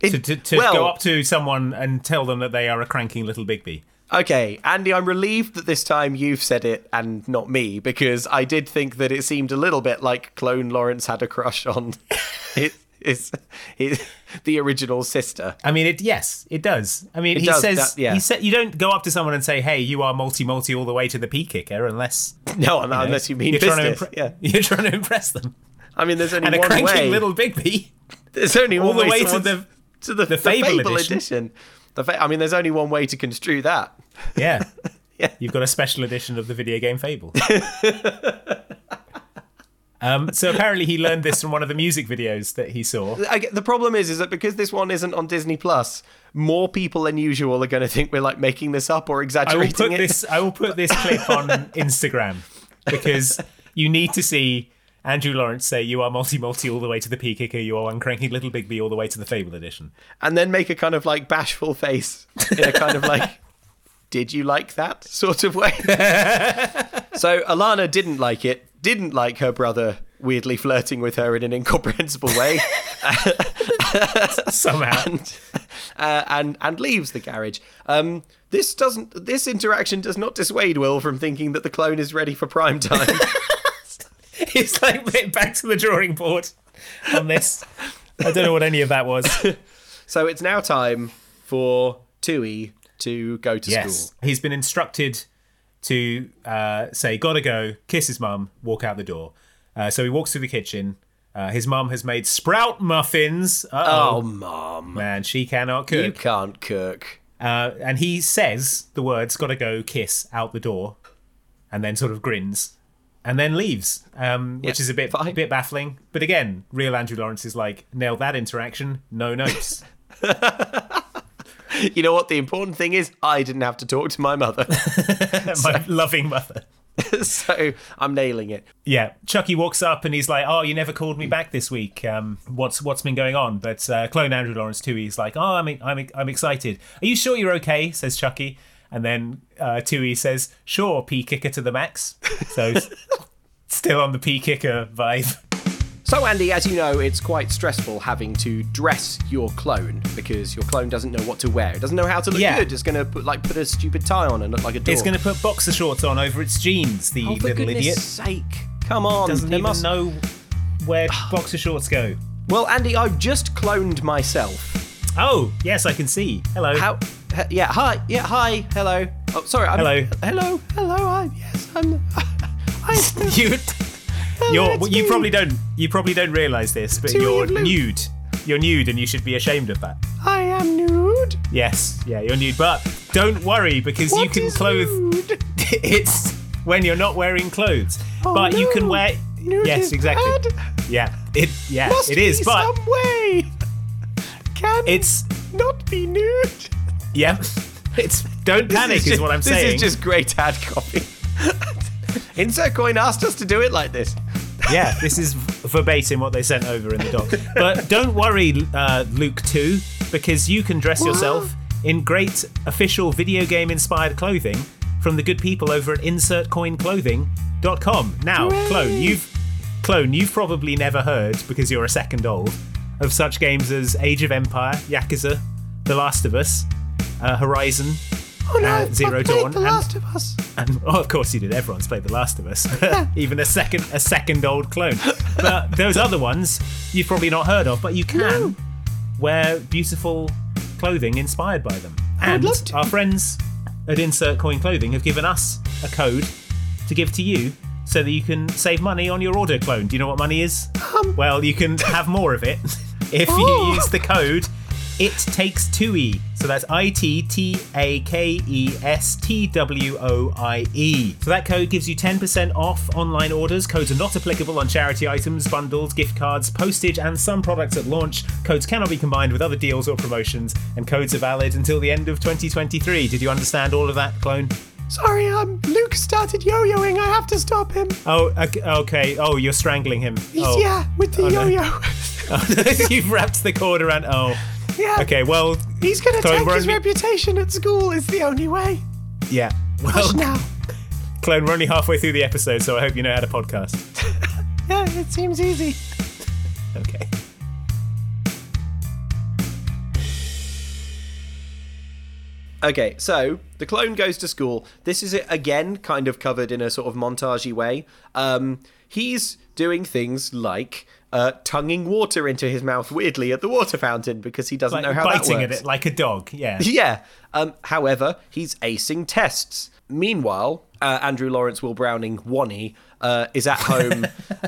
It- to, to, to well, go up to someone and tell them that they are a cranking little Bigby. Okay, Andy, I'm relieved that this time you've said it and not me because I did think that it seemed a little bit like Clone Lawrence had a crush on (laughs) his, his, his the original sister. I mean, it yes, it does. I mean, It he does, says that- yeah. he said you don't go up to someone and say, "Hey, you are multi multi all the way to the P kicker," unless No, you know, unless you mean you're business. Trying to impre- yeah, (laughs) you're trying to impress them. I mean, there's only And a one cranking way. little Bigby. there's only all one the way, way to the to the, the the Fable Fable, edition. edition. The fa- I mean, there's only one way to construe that. Yeah. (laughs) Yeah. You've got a special edition of the video game Fable. (laughs) um, so apparently he learned this from one of the music videos that he saw. I get, the problem is, is that because this one isn't on Disney Plus, more people than usual are going to think we're like making this up or I will exaggerating put it. this I will put this clip on (laughs) Instagram because you need to see Andrew Lawrence say, You are multi multi all the way to the P Kicker, you are uncranky little big B all the way to the Fable Edition. and then make a kind of like bashful face in a kind of like (laughs) did you like that sort of way (laughs) so alana didn't like it didn't like her brother weirdly flirting with her in an incomprehensible way (laughs) Somehow. and, uh, and and leaves the garage um this doesn't this interaction does not dissuade will from thinking that the clone is ready for prime time (laughs) It's like back to the drawing board on this. I don't know what any of that was. (laughs) so it's now time for tui to go to yes. school He's been instructed to uh, say, gotta go, kiss his mum, walk out the door. Uh, so he walks through the kitchen. Uh, his mum has made sprout muffins. Uh-oh. oh mom Man, she cannot cook. you can't cook Uh, and he says the words "gotta go, kiss" out the door, and then sort of grins, and then leaves, um, which is a bit a bit baffling. But again, real Andrew Lawrence is like nailed that interaction, no notes. (laughs) (laughs) You know what? The important thing is, I didn't have to talk to my mother. (laughs) My loving mother. (laughs) so I'm nailing it. Yeah, Chucky walks up and he's like, "Oh, you never called me back this week. Um, what's what's been going on?" But uh, clone Andrew Lawrence too. He's like, "Oh, I'm I'm I'm excited. Are you sure you're okay?" Says Chucky, and then uh, Tui says, "Sure, P kicker to the max." So still on the P kicker vibe. So, Andy, as you know, it's quite stressful having to dress your clone because your clone doesn't know what to wear. It doesn't know how to look Yeah. good. It's going to put like put a stupid tie on and look like a dog. It's going to put boxer shorts on over its jeans. The oh, for little goodness idiot sake! Come on, doesn't there even must- know where (sighs) boxer shorts go. Well, Andy, I've just cloned myself. Oh, yes, I can see. Hello. How? yeah. Hi. Yeah. Hi. Hello. Oh, sorry. I'm, Hello. Hello. Hello. I'm Yes. I'm. (laughs) I. (laughs) you Oh, you're, it's you probably don't you probably don't realize this, but Tui you're of nude. You're nude, and you should be ashamed of that. I am nude. Yes, yeah, you're nude, but don't worry because you can is clothe. nude? (laughs) it's when you're not wearing clothes, Oh, but you can wear. Nude yes, exactly. bad. Yeah, it. Yeah, Must it is, be but some way. Can it's not be nude. yeah. (laughs) It's don't panic is, just- what I'm saying. this is just great ad copy. (laughs) Insert coin asked us to do it like this. Yeah, this is verbatim what they sent over in the doc. But don't worry, uh, Luke 2, because you can dress yourself in great official video game inspired clothing from the good people over at insertcoinclothing.com. Now, Clone, you've Clone, you've probably never heard, because you're a second old, of such games as Age of Empire, Yakuza, The Last of Us, uh, Horizon, Oh no, uh, Zero played Dawn, The and- Last of Us. and oh, of course you did. Everyone's played The Last of Us. (laughs) Even a second, a second old clone. But (laughs) those other ones you've probably not heard of. But you can wear beautiful clothing inspired by them. And our friends at Insert Coin Clothing have given us a code to give to you. So that you can save money on your order clone. Do you know what money is? well, you can have more of it (laughs) if Oh. you use the code it takes two E. So that's I T T A K E S T W O I E. So that code gives you 10% off online orders. Codes are not applicable on charity items, bundles, gift cards, postage, and some products at launch. Codes cannot be combined with other deals or promotions, and codes are valid until the end of 2023. Did you understand all of that, clone? Sorry, um, Luke started yo-yoing. I have to stop him. Oh, ok- okay. Oh, you're strangling him. He's, oh. Yeah, with the Oh, no. yo-yo. (laughs) (laughs) You've wrapped the cord around. Oh. Yeah. Okay, well. He's gonna Clone, take we're his only- reputation at school. Is the only way. Yeah. Well, Hush now. (laughs) Clone, we're only halfway through the episode, so I hope you know how to podcast. (laughs) Yeah, it seems easy. Okay. Okay, so the clone goes to school. This is it again kind of covered in a sort of montagey way. Um, he's doing things like uh, tonguing water into his mouth weirdly at the water fountain because he doesn't Like know how that biting works. at it like a dog. Yeah. (laughs) Yeah. Um, however, he's acing tests. Meanwhile, uh, Andrew Lawrence Will Browning Wonnie uh, is at (laughs) home.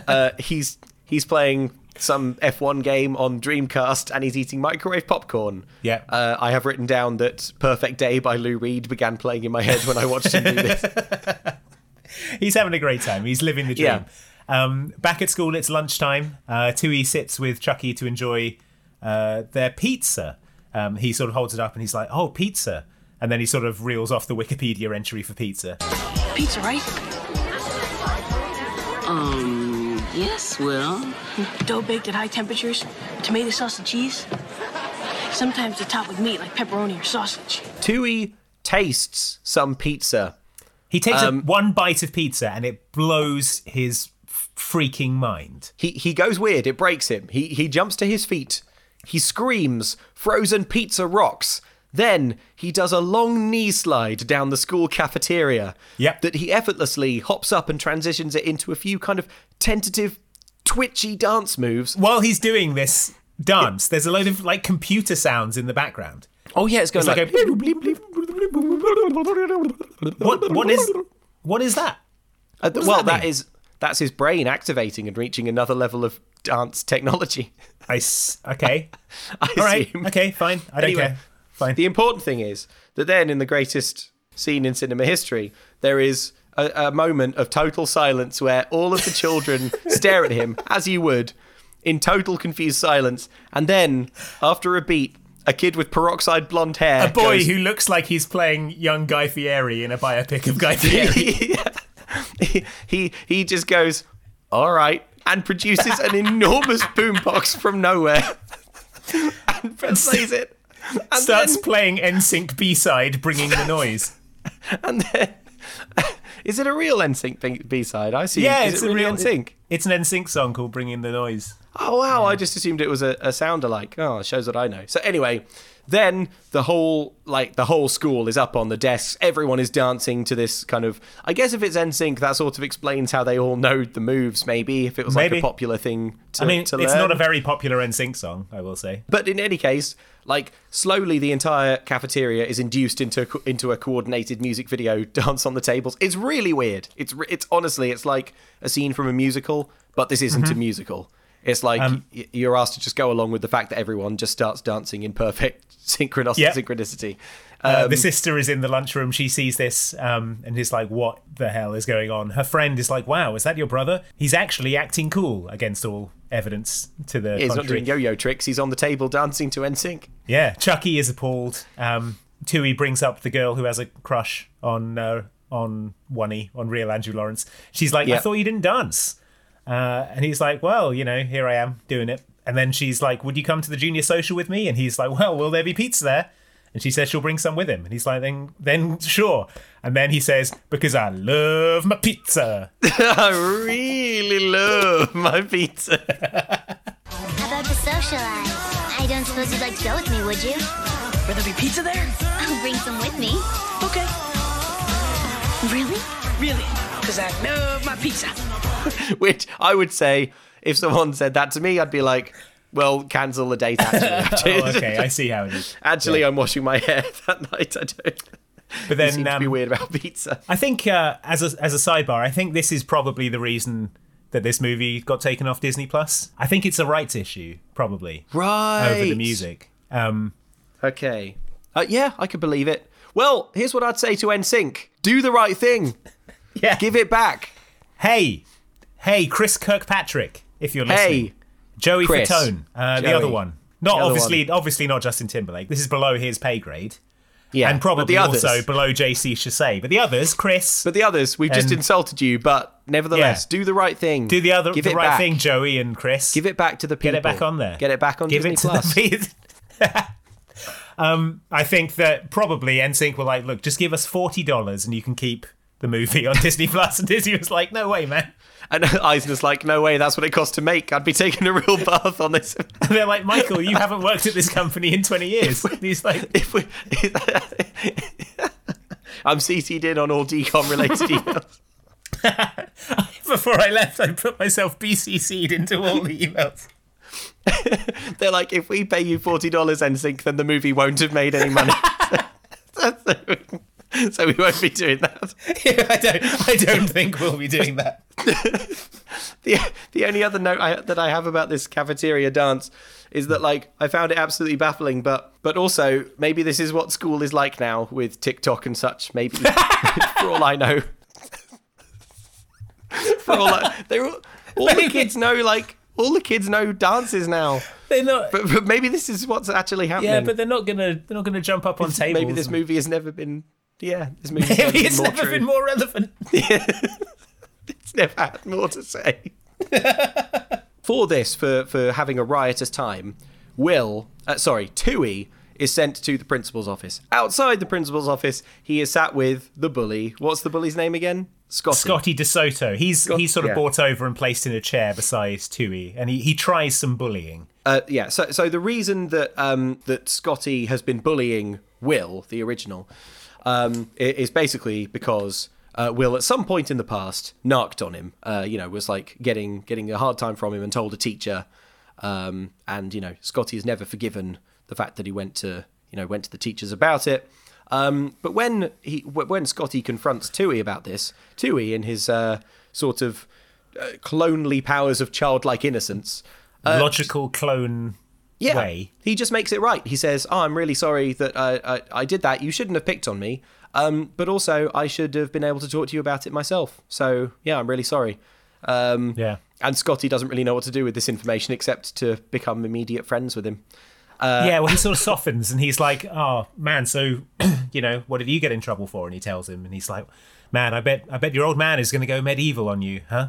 uh, he's he's playing some F1 game on Dreamcast and he's eating microwave popcorn. Yeah. Uh, I have written down that Perfect Day by Lou Reed began playing in my head when I watched him do this. (laughs) He's having a great time. He's living the dream. Yeah. Um, back at school, it's lunchtime. Uh, Tui sits with Chucky to enjoy uh, their pizza. Um, he sort of holds it up and he's like, "Oh, pizza!" And then he sort of reels off the Wikipedia entry for pizza. Pizza, right? Um, Yes, Well, Dough baked at high temperatures, tomato sauce and cheese. Sometimes they top with meat like pepperoni or sausage. Tui tastes some pizza. He takes Um, a, one bite of pizza and it blows his f- freaking mind. He he goes weird. It breaks him. He he jumps to his feet. He screams, "Frozen pizza rocks!" Then he does a long knee slide down the school cafeteria. Yep. That he effortlessly hops up and transitions it into a few kind of tentative, twitchy dance moves. While he's doing this dance, there's a load of like computer sounds in the background. Oh yeah, it's going It's like, like What what is what is that? Uh, well, that that is that's his brain activating and reaching another level of dance technology. (laughs) I s- okay. (laughs) I All right. Okay, fine. I don't Anyway, care. Fine. The important thing is that then, in the greatest scene in cinema history, there is a, a moment of total silence where all of the children (laughs) stare at him, as you would, in total confused silence. And then, after a beat, a kid with peroxide blonde hair. A boy goes- who looks like he's playing young Guy Fieri in a biopic of Guy Fieri. (laughs) he, he he just goes, all right, and produces an enormous (laughs) boombox from nowhere (laughs) and plays it. And starts then- playing NSYNC B-side, bringing the noise. and then, is it a real NSYNC B side? I see. Yeah, it's it a real NSYNC. It's an NSYNC song called "Bringing the Noise." Oh wow! I just assumed it was a, a sound alike. Oh, it shows what I know. So anyway, then the whole like the whole school is up on the desks. Everyone is dancing to this kind of. I guess if it's NSYNC, that sort of explains how they all know the moves. Maybe if it was like a popular thing. To, I mean, it's learn. not a very popular NSYNC song, I will say. But in any case, like slowly the entire cafeteria is induced into into a coordinated music video (laughs) dance on the tables. It's really weird. It's it's honestly it's like a scene from a musical, but this isn't a Mhm. musical. It's like Um, you're asked to just go along with the fact that everyone just starts dancing in perfect (laughs) synchronos- Yeah. synchronicity. Uh, Um, the sister is in the lunchroom. She sees this um, and is like, "What the hell is going on?" Her friend is like, "Wow, is that your brother? He's actually acting cool against all evidence to the he's not doing yo-yo tricks. He's on the table dancing to NSYNC. Yeah, Chucky is appalled. Um, Tui brings up the girl who has a crush on uh, on Oney, on real Andrew Lawrence. She's like, Yeah. "I thought you didn't dance," uh, and he's like, "Well, you know, here I am doing it." And then she's like, "Would you come to the junior social with me?" And he's like, "Well, will there be pizza there?" And she says she'll bring some with him. And he's like, "Then, then sure." And then he says, "Because I love my pizza." (laughs) I really love my pizza. How about the socialize? I don't suppose you'd like to go with me, would you? Will there be pizza there? I'll bring some with me. Okay. Really? Really? Because I love my pizza. (laughs) Which I would say, if someone said that to me, I'd be like, well, cancel the date. Actually, (laughs) oh, okay, I see how it is. Actually, Yeah. I'm washing my hair (laughs) that night. I don't. But You then seem to be um, weird about pizza. I think uh, as a, as a sidebar, I think this is probably the reason that this movie got taken off Disney Plus. I think it's a rights issue, probably Right. over the music. Um, Okay. Uh, yeah, I could believe it. Well, here's what I'd say to NSYNC: Do the right thing. Yeah. Give it back. hey, hey, Chris Kirkpatrick, if you're listening. Hey, Joey Chris. Fatone, uh, the other one, not other obviously, obviously not Justin Timberlake. This is below his pay grade. Yeah, and probably also below JC Chasez. But the others, Chris, But the others, we've just insulted you. But nevertheless, Yeah. do the right thing. do the other, Give the it right back. thing, Joey and Chris. Give it back to the people. Get it back on there. Get it back on Give Disney it to Plus. the (laughs) um, I think that probably NSYNC were like, look, just give us forty dollars and you can keep the movie on (laughs) Disney Plus. And Disney was like, no way, man. And (laughs) Eisner's like, no way, that's what it costs to make. I'd be taking a real (laughs) bath on this. And they're like, Michael, you haven't worked at this company in twenty years. And he's like, if we, I'm CC'd in on all DCOM related emails. before I left, I put myself BCC'd into all the emails. They're like, if we pay you forty dollars NSYNC, then the movie won't have made any money. (laughs) so we won't be doing that. (laughs) I don't, I don't think we'll be doing that. (laughs) the the only other note I, that I have about this cafeteria dance is that like I found it absolutely baffling, but but also maybe this is what school is like now with TikTok and such. Maybe for all I know, for all I, they're all, all the kids know like all the kids know dances now. They're not. But, but maybe this is what's actually happening. Yeah, but they're not gonna, they're not gonna jump up on tables. maybe this movie has never been. Yeah, this movie Maybe it's more never true. been more relevant. (laughs) it's never had more to say. (laughs) for this, for for having a riotous time, Will, uh, sorry, Tui is sent to the principal's office. Outside the principal's office, he is sat with the bully. What's the bully's name again? Scotty. Scotty DeSoto. He's Scot- he's sort of yeah. brought over and placed in a chair beside Tui, and he, he tries some bullying. Uh, yeah. So, so the reason that um, that Scotty has been bullying Will, the original, um, is basically because uh, Will, at some point in the past, narked on him. Uh, you know, was like getting getting a hard time from him and told a teacher. Um, and you know, Scotty has never forgiven the fact that he went to you know went to the teachers about it. Um, but when he when Scotty confronts Tui about this, Tui in his uh, sort of uh, clonely powers of childlike innocence. uh, Logical clone yeah, way. he just makes it right. He says, "Oh, I'm really sorry that I, I, I did that. You shouldn't have picked on me. Um, but also, I should have been able to talk to you about it myself. So, yeah, I'm really sorry." Um, Yeah. And Scotty doesn't really know what to do with this information except to become immediate friends with him. Uh, yeah, well, he (laughs) sort of softens and he's like, "Oh man, so (clears throat) you know, what did you get in trouble for?" And he tells him, and he's like, "Man, I bet, I bet your old man is going to go medieval on you, huh?"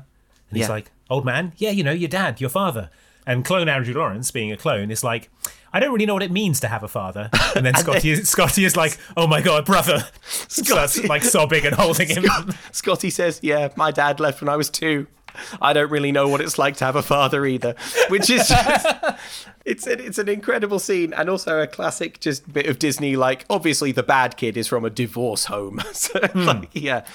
And he's Yeah. like, "Old man? Yeah, you know, your dad, your father." And clone Andrew Lawrence, being a clone, is like, "I don't really know what it means to have a father." And then (laughs) Scotty, is, Scotty is like, "Oh my god, brother!" Starts like sobbing and holding him. (laughs) Scotty says, "Yeah, my dad left when I was two. I don't really know what it's like to have a father either," which is just, (laughs) it's an, it's an incredible scene and also a classic just bit of Disney. Like, obviously, the bad kid is from a divorce home, so hmm. like, yeah,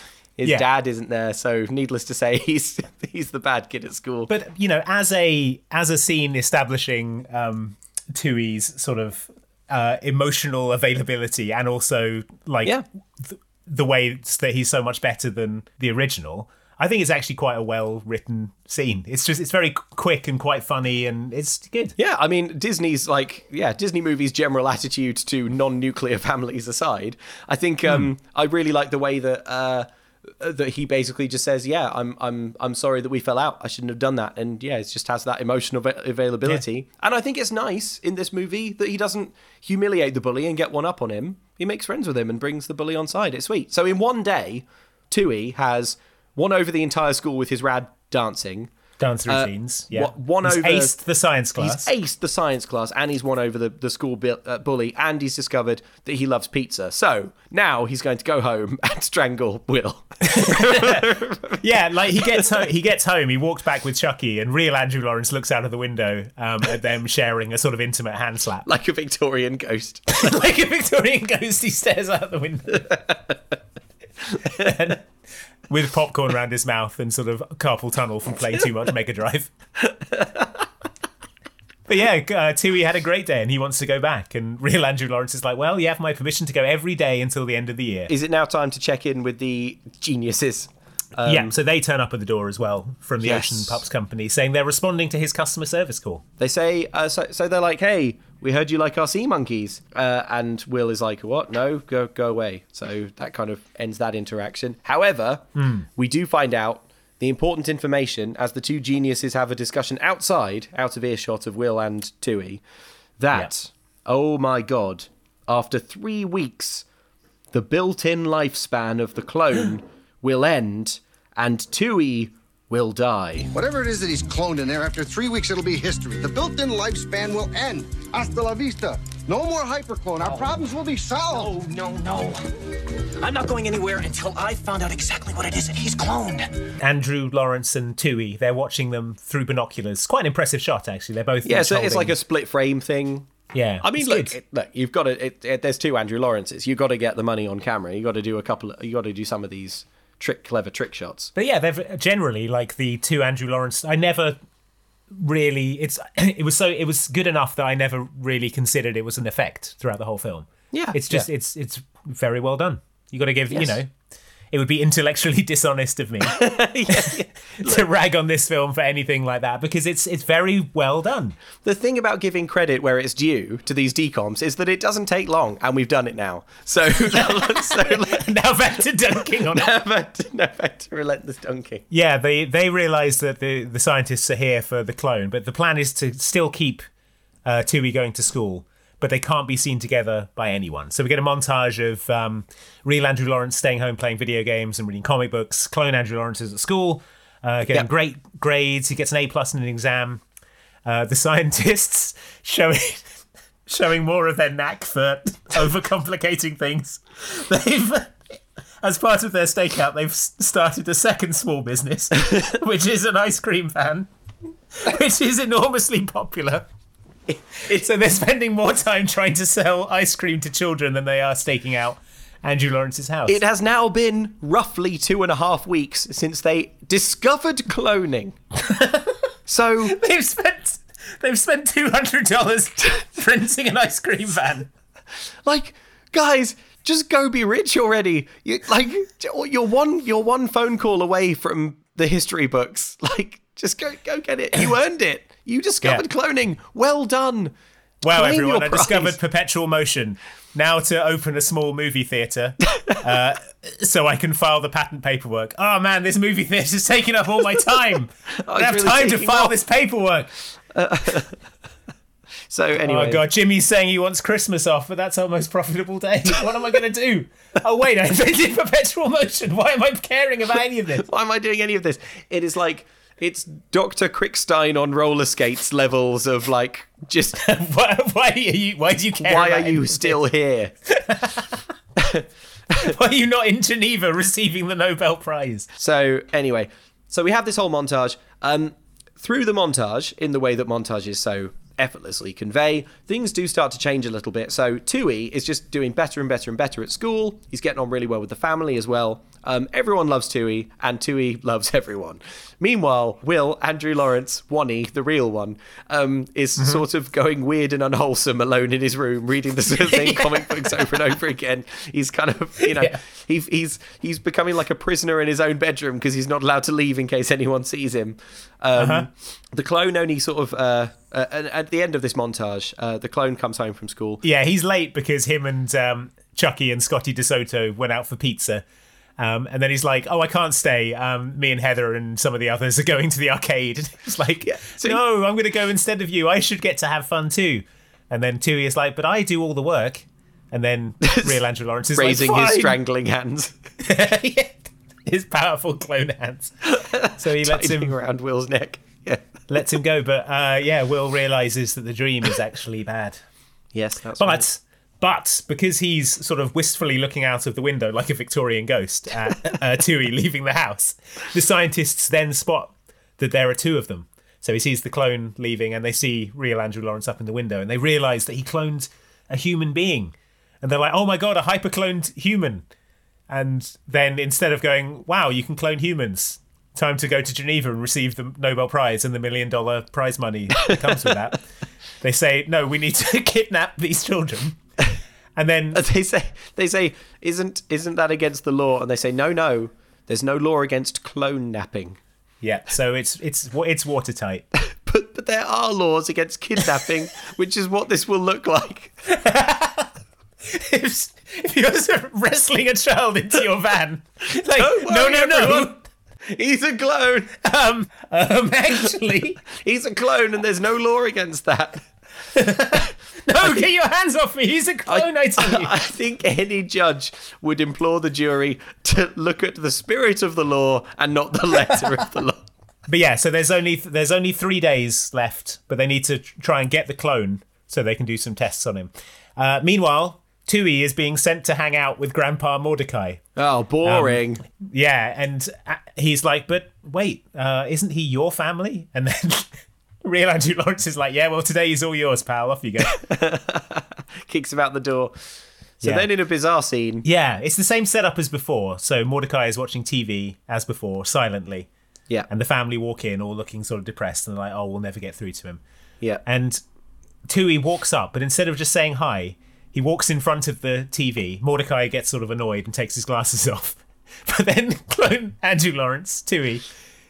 his. Yeah. dad isn't there. So, needless to say, (laughs) he's he's the bad kid at school. But you know, as a as a scene establishing um, Tui's sort of uh, emotional availability and also like th- the way that he's so much better than the original. I think it's actually quite a well written scene. It's just it's very quick and quite funny and it's good. Yeah, I mean Disney's like yeah, Disney movies' general attitude to non-nuclear (laughs) families aside, I think um, I really like the way that uh, that he basically just says, "Yeah, I'm I'm I'm sorry that we fell out. I shouldn't have done that." And yeah, it just has that emotional ava- availability. And I think it's nice in this movie that he doesn't humiliate the bully and get one up on him. He makes friends with him and brings the bully on side. It's sweet. So in one day, Tui has won over the entire school with his rad dancing. Dance Uh, routines. yeah, wa- won He's over aced the science class. He's aced the science class, and he's won over the the school bu- uh, bully, and he's discovered that he loves pizza. So now he's going to go home (laughs) and strangle Will. (laughs) yeah, like he gets home, he gets home, he walks back with Chucky, and real Andrew Lawrence looks out of the window um, at them sharing a sort of intimate hand slap, like a Victorian ghost. (laughs) like a Victorian ghost. He stares out the window. And with popcorn around his mouth and sort of carpal tunnel from playing too much Mega Drive. But yeah, uh, Tui had a great day and he wants to go back. And real Andrew Lawrence is like, well, you have my permission to go every day until the end of the year. Is it now time to check in with the geniuses? Um, yeah, so they turn up at the door as well from the Yes. Ocean Pups Company saying they're responding to his customer service call. They say, uh, so, so they're like, hey, we heard you like our sea monkeys. Uh, and Will is like, what? No, go, go away. So that kind of ends that interaction. However, Hmm. we do find out the important information as the two geniuses have a discussion outside, out of earshot of Will and Tui, that, oh my god, after three weeks, the built in lifespan of the clone (gasps) (gasps) will end and Tui will die. Whatever it is that he's cloned in there, after three weeks it'll be history. The built-in lifespan will end. Hasta la vista. No more hyperclone. Our problems will be solved. No, no, no. I'm not going anywhere until I've found out exactly what it is that he's cloned. Andrew Lawrence and Tui, they're watching them through binoculars. Quite an impressive shot, actually. They're both. Yeah, each so it's like a split frame thing. Yeah, I mean, look, it, look, you've got to. It, it, there's two Andrew Lawrences. You've got to get the money on camera. You got to do a couple. You got to do some of these trick, clever trick shots. But yeah, they're generally like the two Andrew Lawrence. I never really. It's (clears throat) it was so it was good enough that I never really considered it was an effect throughout the whole film. Yeah, it's just yeah. it's it's very well done. You got to give you know. It would be intellectually (laughs) dishonest of me (laughs) (laughs) to rag on this film for anything like that because it's it's very well done. The thing about giving credit where it's due to these DCOMs is that it doesn't take long, and we've done it now. So, so now back to dunking on now back to, now back to relentless dunking. Yeah, they they realize that the the scientists are here for the clone, but the plan is to still keep uh, Tui going to school, but they can't be seen together by anyone. So we get a montage of um, real Andrew Lawrence staying home playing video games and reading comic books. Clone Andrew Lawrence is at school. uh, getting Yep. great grades. He gets an A plus in an exam. Uh, the scientists (laughs) showing showing more of their knack for overcomplicating things. They've, as part of their stakeout, they've started a second small business, (laughs) which is an ice cream van, (laughs) which is enormously popular. (laughs) so they're spending more time trying to sell ice cream to children than they are staking out Andrew Lawrence's house. It has now been roughly two and a half weeks since they discovered cloning. (laughs) so they've spent they've spent two hundred dollars (laughs) printing an ice cream van. Like, guys, just go be rich already. You, like, you're one you're one phone call away from the history books. Like, just go go get it. You earned it. You discovered cloning. Well done. Wow, Claim everyone! I prize. discovered perpetual motion. Now to open a small movie theatre, (laughs) uh, so I can file the patent paperwork. Oh man, this movie theatre's taking up all my time. (laughs) I Oh, don't have really time to file off. this paperwork. (laughs) So anyway, oh god, Jimmy's saying he wants Christmas off, but that's our most profitable day. What am I going to do? Oh wait, I invented perpetual motion. Why am I caring about any of this? Why am I doing any of this? It is like it's Dr. Crickstein on roller skates levels of like just (laughs) why, why are you? Why do you care? why are you still here? (laughs) Why are you not in Geneva receiving the Nobel Prize? So anyway, so we have this whole montage. Um, through the montage, in the way that montages so effortlessly convey, things do start to change a little bit. So Tui is just doing better and better and better at school. He's getting on really well with the family as well. Um, everyone loves Tui, and Tui (laughs) loves everyone. Meanwhile, Will, Andrew Lawrence, Wonnie, the real one, um, is sort of going weird and unwholesome alone in his room, reading the same (laughs) comic books over and over again. He's kind of, you know, Yeah. he, he's he's becoming like a prisoner in his own bedroom because he's not allowed to leave in case anyone sees him. Um, Uh-huh. The clone only sort of uh, uh, at at the end of this montage, uh, the clone comes home from school. Yeah, he's late because him and um, Chucky and Scotty DeSoto went out for pizza. Um, and then he's like, "Oh, I can't stay. Um, me and Heather and some of the others are going to the arcade." (laughs) And He's like, so- "No, I'm going to go instead of you. I should get to have fun too." And then Tui is like, "But I do all the work." And then (laughs) real Andrew Lawrence is raising like, his strangling hands, (laughs) his powerful clone hands. So he lets him around Will's neck. (laughs) Yeah. lets him go. But uh, yeah, Will realizes that the dream is actually bad. Yes, that's But right. but because he's sort of wistfully looking out of the window like a Victorian ghost at (laughs) uh, Tui leaving the house, the scientists then spot that there are two of them. So he sees the clone leaving, and they see real Andrew Lawrence up in the window, and they realise that he cloned a human being, and they're like, "Oh my god, a hyper cloned human!" And then instead of going, "Wow, you can clone humans," time to go to Geneva and receive the Nobel Prize and the million dollar prize money that comes with that. (laughs) They say, "No, we need to (laughs) kidnap these children." And then (laughs) they say they say isn't isn't that against the law? And they say no, no. There's no law against clone napping. Yeah, so it's it's it's watertight. But but there are laws against kidnapping, which is what this will look like. if, if you're wrestling a child into your van, like no, no, no, everyone. He's a clone. Um, um, (laughs) actually, He's a clone, and there's no law against that. (laughs) no, get your hands off me. He's a clone. I, tell you. (laughs) I think any judge would implore the jury to look at the spirit of the law and not the letter of the law. But yeah, so there's only there's only three days left, but they need to try and get the clone so they can do some tests on him. Uh, meanwhile, Tui is being sent to hang out with Grandpa Mordecai. Oh, boring. Yeah, and uh, he's like, "But wait, uh, isn't he your family?" (laughs) And then real Andrew Lawrence is like, "Yeah, well, today he's all yours, pal. Off you go." (laughs) Kicks him out the door. So Yeah. then, in a bizarre scene, yeah, it's the same setup as before. So Mordecai is watching TV as before, silently. Yeah. And the family walk in, all looking sort of depressed, and like, "Oh, we'll never get through to him." yeah, And Tui walks up, but instead of just saying hi, he walks in front of the TV. Mordecai gets sort of annoyed and takes his glasses off. (laughs) But then clone Andrew Lawrence, Tui,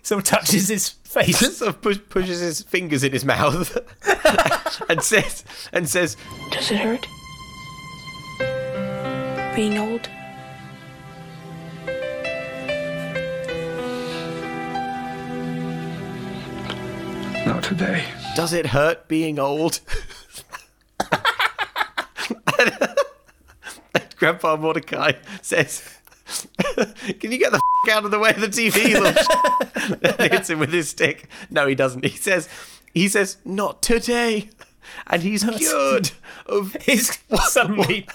sort of touches his face. sort of push, pushes his fingers in his mouth (laughs) and says, and says, Does it hurt? Being old? Not today. "Does it hurt being old?" (laughs) (laughs) Grandpa Mordecai says, Can you get the f- out of the way of the TV? Lord?" (laughs) hits him with his stick. No, he doesn't. He says, he says, not today. And he's cured of (laughs) his suddenly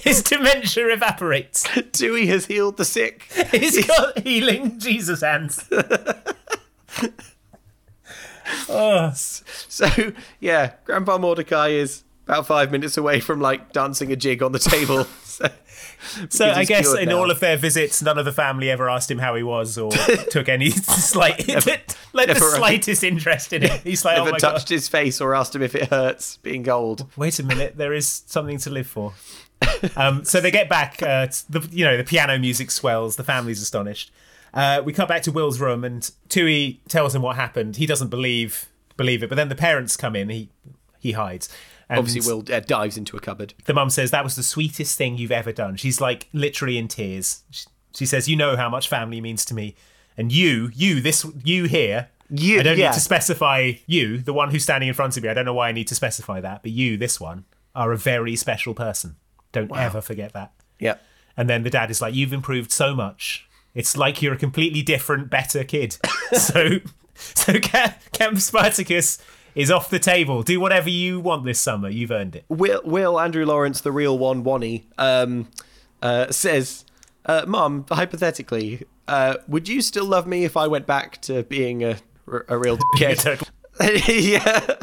his dementia evaporates. Tui has healed the sick. He's got healing Jesus hands. oh. So yeah, Grandpa Mordecai is about five minutes away from like dancing a jig on the table. (laughs) (laughs) so So I guess in now. all of their visits, none of the family ever asked him how he was or (laughs) took any slight, like the never- slightest interest in it. He's like, never oh my touched god. his face or asked him if it hurts being old. Wait a minute, there is something to live for. Um, so they get back. Uh, the you know the piano music swells. The family's astonished. Uh, we cut back to Will's room, and Tui tells him what happened. He doesn't believe believe it, but then the parents come in. He he hides. And Obviously, Will uh, dives into a cupboard. the mum says that was the sweetest thing you've ever done. She's like literally in tears. She, she says, "You know how much family means to me, and you, you, this, you here. You, I don't yeah. need to specify you, the one who's standing in front of me. I don't know why I need to specify that, but you, this one, are a very special person. Don't ever forget that." Yeah. And then the dad is like, "You've improved so much. It's like you're a completely different, better kid." (laughs) so, so Camp Spartacus is off the table. Do whatever you want this summer. You've earned it. Will, Will Andrew Lawrence, the real one, Wonnie, um, uh, says, uh, "Mum, hypothetically, uh, would you still love me if I went back to being a, a real (laughs) kid?" (laughs) yeah,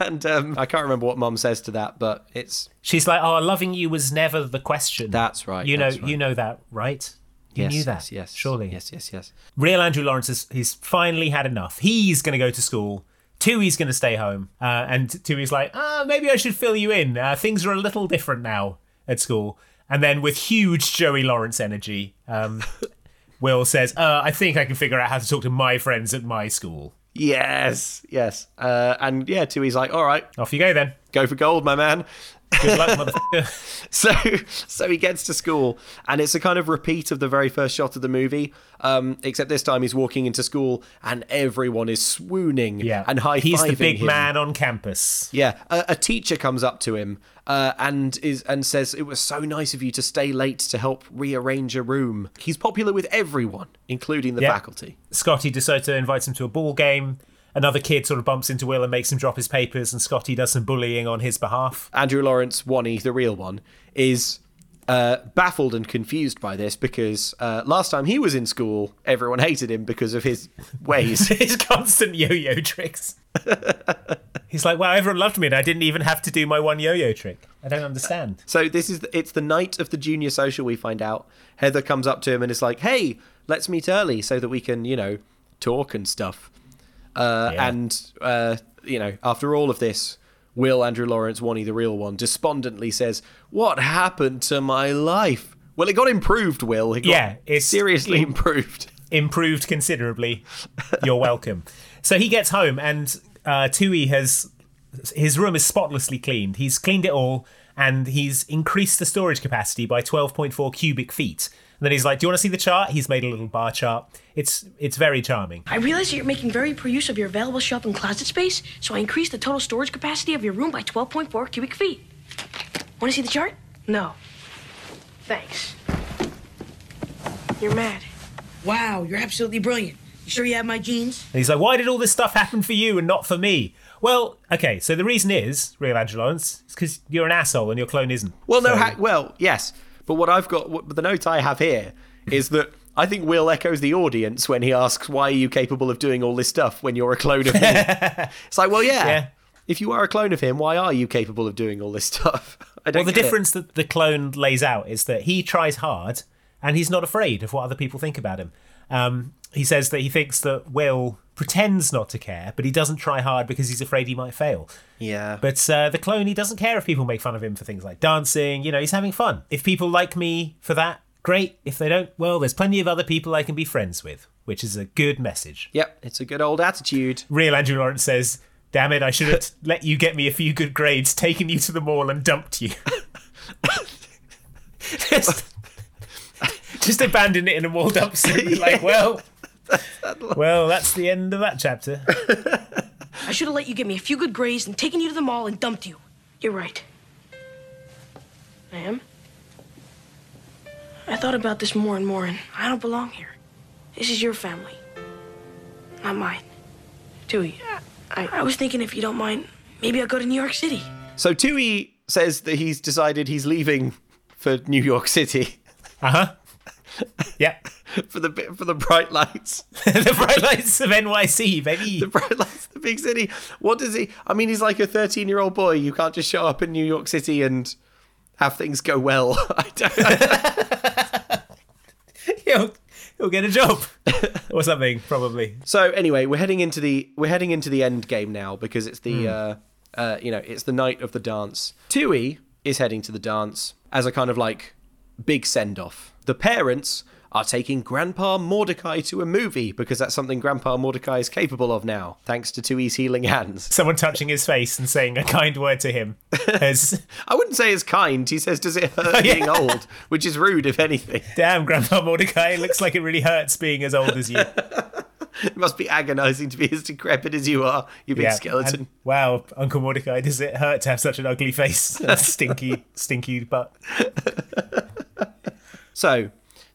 and um, I can't remember what mom says to that, but it's She's like, "Oh, loving you was never the question." That's right. You know, right. you know that, right? You yes, knew that, yes, yes, surely. yes, yes, yes. Real Andrew Lawrence has he's finally had enough. He's going to go to school. Tui's going to stay home, uh, and Tui's like, "Ah, maybe I should fill you in. Uh, things are a little different now at school." And then, with huge Joey Lawrence energy, um, (laughs) Will says, uh, "I think I can figure out how to talk to my friends at my school." Yes, yes, uh, and yeah, Tui's like, "All right, off you go then. Go for gold, my man." Good luck, motherfucker. (laughs) so so he gets to school and it's a kind of repeat of the very first shot of the movie um, except this time he's walking into school and everyone is swooning Yeah, and high-fiving He's the big him. man on campus. yeah a, a teacher comes up to him uh, and is and says it was so nice of you to stay late to help rearrange a room he's popular with everyone including the Yeah. faculty Scotty DeSoto invites him to a ball game. Another kid sort of bumps into Will and makes him drop his papers, and Scotty does some bullying on his behalf. Andrew Lawrence, Wonnie, the real one, is uh, baffled and confused by this because uh, last time he was in school, everyone hated him because of his ways. (laughs) his constant yo-yo tricks. (laughs) He's like, wow, everyone loved me, and I didn't even have to do my one yo-yo trick. I don't understand. So this is it's the night of the junior social. We find out Heather comes up to him and is like, "Hey, let's meet early so that we can, you know, talk and stuff." Uh, Yeah. And uh, you know, after all of this, Will Andrew Lawrence, Wonnie the real one, despondently says, "What happened to my life?" Well, it got improved. Will it got Yeah, it's seriously im- improved. (laughs) Improved considerably. You're welcome. so he gets home, and uh, Tui has his room is spotlessly cleaned. He's cleaned it all, and he's increased the storage capacity by 12.4 cubic feet. And then he's like, "Do you want to see the chart?" He's made a little bar chart. It's it's very charming. I realize that you're making very poor use of your available shelf and closet space, so I increased the total storage capacity of your room by 12.4 cubic feet. Want to see the chart? No. Thanks. You're mad. Wow, you're absolutely brilliant. You sure you have my genes? And he's like, why did all this stuff happen for you and not for me? Well, okay, so the reason is, real Andrew Lawrence, is because you're an asshole and your clone isn't. Well, no, So- ha- well, yes, but what I've got, what, the note I have here is that I think Will echoes the audience when he asks, "Why are you capable of doing all this stuff when you're a clone of me?" (laughs) it's like, well, yeah, Yeah. If you are a clone of him, why are you capable of doing all this stuff? (laughs) I don't well, the get it. difference that the clone lays out is that he tries hard and he's not afraid of what other people think about him. Um, he says that he thinks that Will pretends not to care, but he doesn't try hard because he's afraid he might fail. Yeah. But uh, the clone, he doesn't care if people make fun of him for things like dancing. You know, he's having fun. If people like me for that, great. If they don't, well, there's plenty of other people I can be friends with, which is a good message. Yep, it's a good old attitude. Real Andrew Lawrence says, Damn it, I should have (laughs) let you get me a few good grades, taken you to the mall and dumped you. (laughs) (laughs) just, just abandon it in a mall dumpster and be like, well, (laughs) well, that's the end of that chapter. I should have let you get me a few good grades and taken you to the mall and dumped you. You're right. I am? I thought about this more and more, and I don't belong here. This is your family, not mine. Tui, I, I was thinking if you don't mind, maybe I'll go to New York City. So Tui says that he's decided he's leaving for New York City. Uh huh. (laughs) Yeah. (laughs) for the for the bright lights. (laughs) the bright lights of NYC, baby. The bright lights of the big city. What does he? I mean, he's like a thirteen-year-old boy. You can't just show up in New York City and have things go well. (laughs) I don't. he'll, he'll get a job or something, probably. So anyway, we're heading into the we're heading into the end game now because it's the uh, uh, you know it's the night of the dance. Tui is heading to the dance as a kind of like big send off. The parents are taking Grandpa Mordecai to a movie because that's something Grandpa Mordecai is capable of now, thanks to Tui's healing hands. (laughs) Someone touching his face and saying a kind word to him. (laughs) As, I wouldn't say it's kind. He says, "Does it hurt (laughs) Yeah. being old?" Which is rude, if anything. Damn, Grandpa Mordecai, it looks like it really hurts being as old as you. It must be agonising to be as decrepit as you are, you big Yeah, skeleton. and- wow, Uncle Mordecai, does it hurt to have such an ugly face? stinky, stinky butt. So,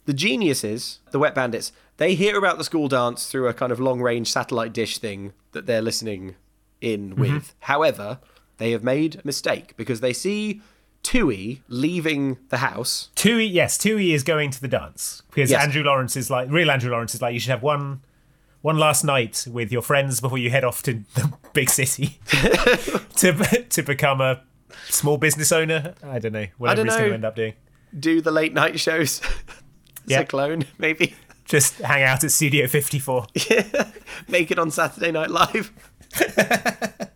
the geniuses, the wet bandits, they hear about the school dance through a kind of long range satellite dish thing that they're listening in mm-hmm. with. However, they have made a mistake because they see Tui leaving the house. Tui, yes, Tui is going to the dance because Yes. Andrew Lawrence is like, real Andrew Lawrence is like, you should have one, one last night with your friends before you head off to (laughs) the big city (laughs) to to become a small business owner. I don't know, whatever don't he's going to end up doing. Do the late night shows. (laughs) Yeah. a clone, (laughs) maybe. Just hang out at Studio 54. (laughs) yeah, Make it on Saturday Night Live. (laughs)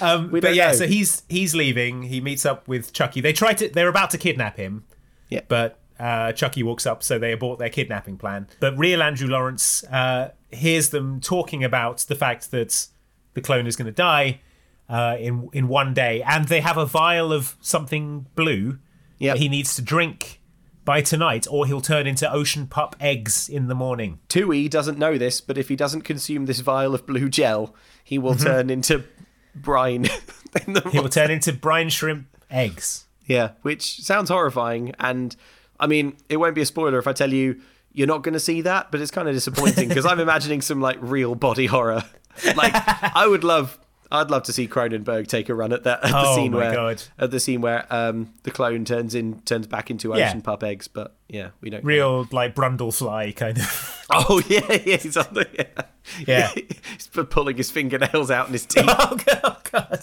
Um, but yeah, know. so he's he's leaving. He meets up with Chucky. They try to. They're about to kidnap him. Yeah. But uh, Chucky walks up, so they abort their kidnapping plan. But real Andrew Lawrence uh, hears them talking about the fact that the clone is going to die uh, in in one day, and they have a vial of something blue Yep. that he needs to drink by tonight, or he'll turn into ocean pup eggs in the morning. Tui doesn't know this, but if he doesn't consume this vial of blue gel, he will turn into brine. (laughs) in the Mm-hmm. He will turn into brine shrimp eggs. Yeah, which sounds horrifying. And I mean, it won't be a spoiler if I tell you you're not going to see that, but it's kind of disappointing because I'm (laughs) imagining some like real body horror. Like, I would love. I'd love to see Cronenberg take a run at that (laughs) at the Oh scene my where God. at the scene where um, the clone turns in turns back into Yeah. ocean pup eggs, but yeah, we don't. Real like Brundlefly kind of. (laughs) Oh yeah, (laughs) yeah, he's on the yeah. Yeah. he's pulling his fingernails out in his teeth. oh god, oh god.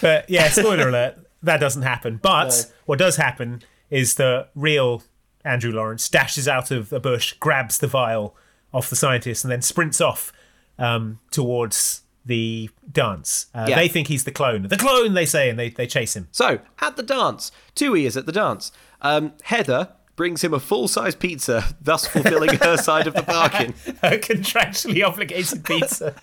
But yeah, spoiler alert, that doesn't happen. But No. what does happen is the real Andrew Lawrence dashes out of a bush, grabs the vial off the scientist, and then sprints off um, towards the dance. Uh, Yeah. They think he's the clone. The clone, they say, and they, they chase him. So, at the dance, Tui is at the dance. Um, Heather brings him a full size pizza, thus fulfilling her (laughs) side of the bargain. A contractually obligated pizza.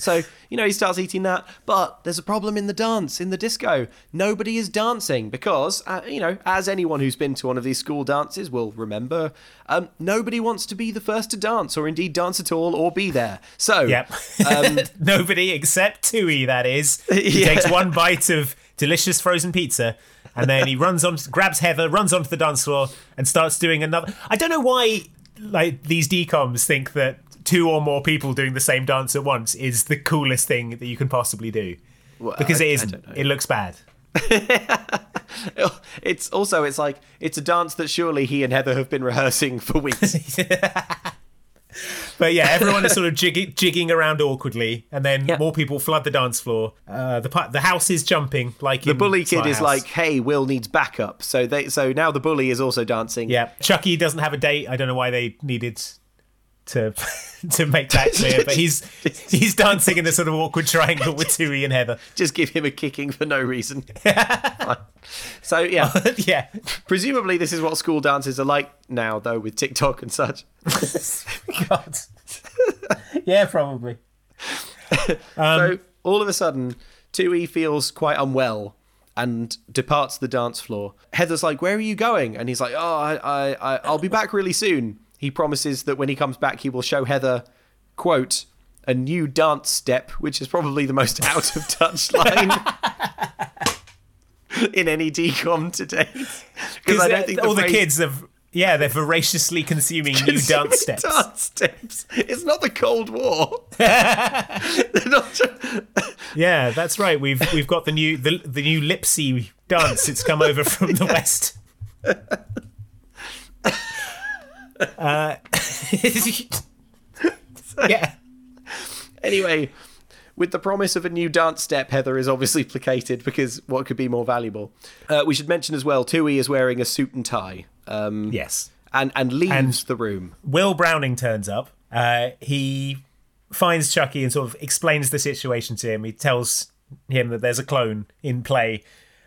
So, you know, he starts eating that, but there's a problem in the dance, in the disco. Nobody is dancing because, uh, you know, as anyone who's been to one of these school dances will remember, um, nobody wants to be the first to dance or indeed dance at all or be there. So, Yep. um, (laughs) Nobody except Tui, that is. (laughs) He Yeah. takes one bite of delicious frozen pizza and then he runs on, grabs Heather, runs onto the dance floor and starts doing another. I don't know why like these DCOMs think that two or more people doing the same dance at once is the coolest thing that you can possibly do. Well, because I- it I isn't. It looks bad. (laughs) it's also, it's like, it's a dance that surely he and Heather have been rehearsing for weeks. (laughs) But yeah, everyone is sort of jigging, jigging around awkwardly, and then more people flood the dance floor. Uh, the the house is jumping like the in bully kid is House. like, "Hey, Will needs backup." So they, so now the bully is also dancing. Yeah, Chucky doesn't have a date. I don't know why they needed to (laughs) to make that clear, but he's (laughs) he's dancing in a sort of awkward triangle with Tui and Heather. Just give him a kicking for no reason. (laughs) So yeah, oh, yeah. Presumably, this is what school dances are like now, though, with TikTok and such. God. yeah, probably. so um, all of a sudden, Tui feels quite unwell and departs the dance floor. Heather's like, "Where are you going?" And he's like, "Oh, I, I, I I'll be back really soon." He promises that when he comes back, he will show Heather, quote, a new dance step, which is probably the most (laughs) out of touch line. (laughs) in any DCOM to date. Because I uh, don't think all the phrase- kids have. Yeah, they're voraciously consuming new dance (laughs) steps. Dance steps. It's not the Cold War. Yeah, that's right. We've we've got the new the, the new Lipsi dance. It's come over from the west. Uh, (laughs) yeah. Anyway, with the promise of a new dance step, Heather is obviously placated because what could be more valuable? Uh, we should mention as well, Tui is wearing a suit and tie. Um, yes. And, and leaves And- the room. Will Browning turns up. Uh, he finds Chucky and sort of explains the situation to him. He tells him that there's a clone in play.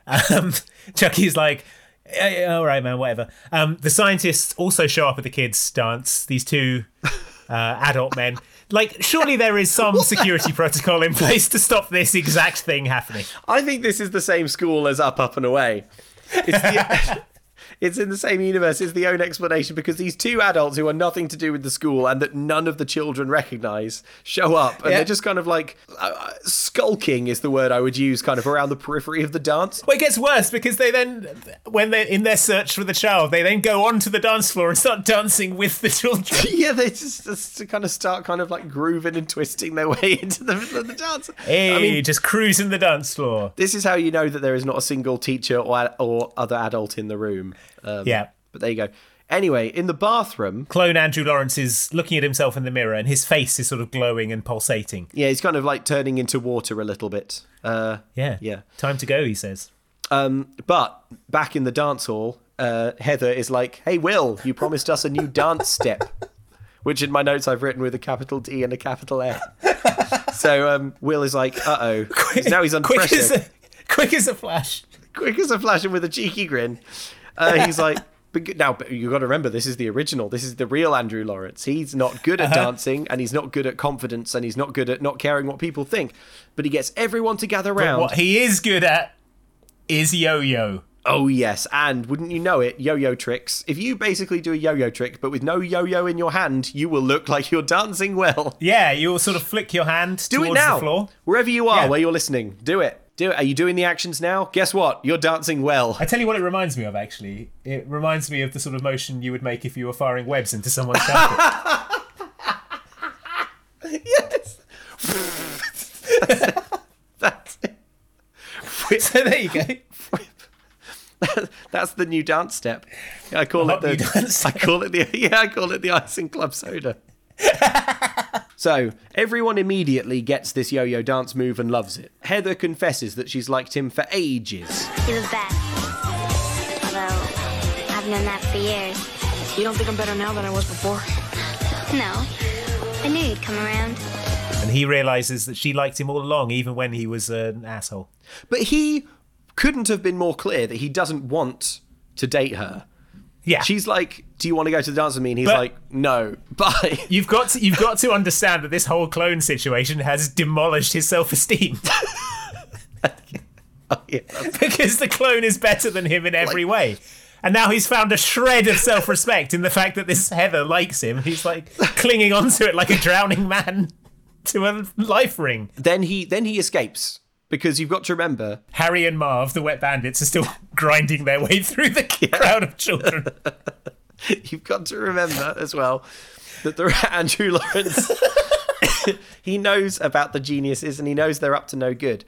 Um, (laughs) Chucky's like, "Yeah, yeah, all right, man, whatever. Um, the scientists also show up at the kids' dance. These two uh, adult men. Like, surely there is some (laughs) security protocol in place to stop this exact thing happening. I think this is the same school as Up, Up and Away. It's, the, (laughs) it's in the same universe. It's the own explanation because these two adults who are nothing to do with the school and that none of the children recognize show up and Yeah. they're just kind of like uh, uh, skulking is the word I would use, kind of around the periphery of the dance. Well, it gets worse because they then, when they're in their search for the child, they then go onto the dance floor and start dancing with the children. (laughs) yeah, they just, just kind of start kind of like grooving and twisting their way (laughs) into the middle of the dance. Hey, I mean, just cruising the dance floor. this is how you know that there is not a single teacher or or other adult in the room. Um, Yeah. but there you go. Anyway, in the bathroom, Clone Andrew Lawrence is looking at himself in the mirror and his face is sort of glowing and pulsating. yeah, he's kind of like turning into water a little bit. Uh, Yeah. Yeah. Time to go, he says. Um, but back in the dance hall, uh, Heather is like, "Hey, Will, you promised us a new dance (laughs) step," which in my notes I've written with a capital D and a capital F. so um, Will is like, "Uh oh," (laughs) now he's under quick pressure. as a, quick as a flash. quick as a flash and with a cheeky grin. Uh, he's like, but now but you got to remember, this is the original. This is the real Andrew Lawrence. He's not good at Uh-huh. dancing, and he's not good at confidence, and he's not good at not caring what people think. But he gets everyone to gather But round. what he is good at is yo-yo. Oh yes, and wouldn't you know it, yo-yo tricks. If you basically do a yo-yo trick, but with no yo-yo in your hand, you will look like you're dancing well. Yeah, you'll sort of flick your hand Do it towards now, the floor. wherever you are, Yeah. where you're listening. Do it. Do it. Are you doing the actions now? Guess what? You're dancing well. I tell you what it reminds me of, actually. It reminds me of the sort of motion you would make if you were firing webs into someone's carpet. (laughs) yes. (laughs) That's it. so there you go. (laughs) That's the new dance step. I call The it the. dance I call it the. Yeah, I call it the icing club soda. So everyone immediately gets this yo-yo dance move and loves it. Heather confesses that she's liked him for ages. He was bad. Although, I've known that for years. You don't think I'm better now than I was before? No. I knew you'd come around. and he realizes that she liked him all along, even when he was an asshole. But he couldn't have been more clear that he doesn't want to date her. Yeah. She's like, "Do you want to go to the dance with me?" And he's But- like, "No." (laughs) Bye. You've got to, you've got to understand that this whole clone situation has demolished his self-esteem (laughs) oh, Yeah, (laughs) because the clone is better than him in every way. And now he's found a shred of self-respect in the fact that this Heather likes him. He's like clinging onto it like a drowning man to a life ring. Then he then he escapes because you've got to remember Harry and Marv, the wet bandits, are still (laughs) grinding their way through the crowd of children. (laughs) You've got to remember as well that the (laughs) Andrew Lawrence he knows about the geniuses and he knows they're up to no good.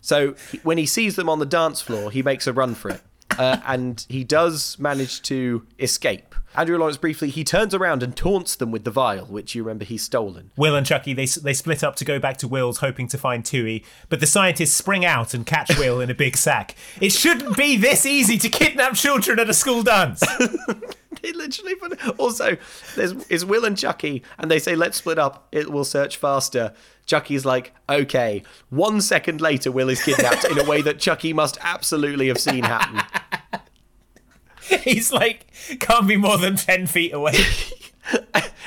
So when he sees them on the dance floor, he makes a run for it. Uh, and he does manage to escape. Andrew Lawrence briefly he turns around and taunts them with the vial, which you remember he's stolen. Will and Chucky they they split up to go back to Will's, hoping to find Tui. But the scientists spring out and catch Will in a big sack. It shouldn't be this easy to kidnap children at a school dance. (laughs) (laughs) They literally put Also, there's is Will and Chucky, and they say let's split up. It will search faster. Chucky's like, okay. One second later, Will is kidnapped in a way that Chucky must absolutely have seen happen. (laughs) He's like can't be more than ten feet away. (laughs)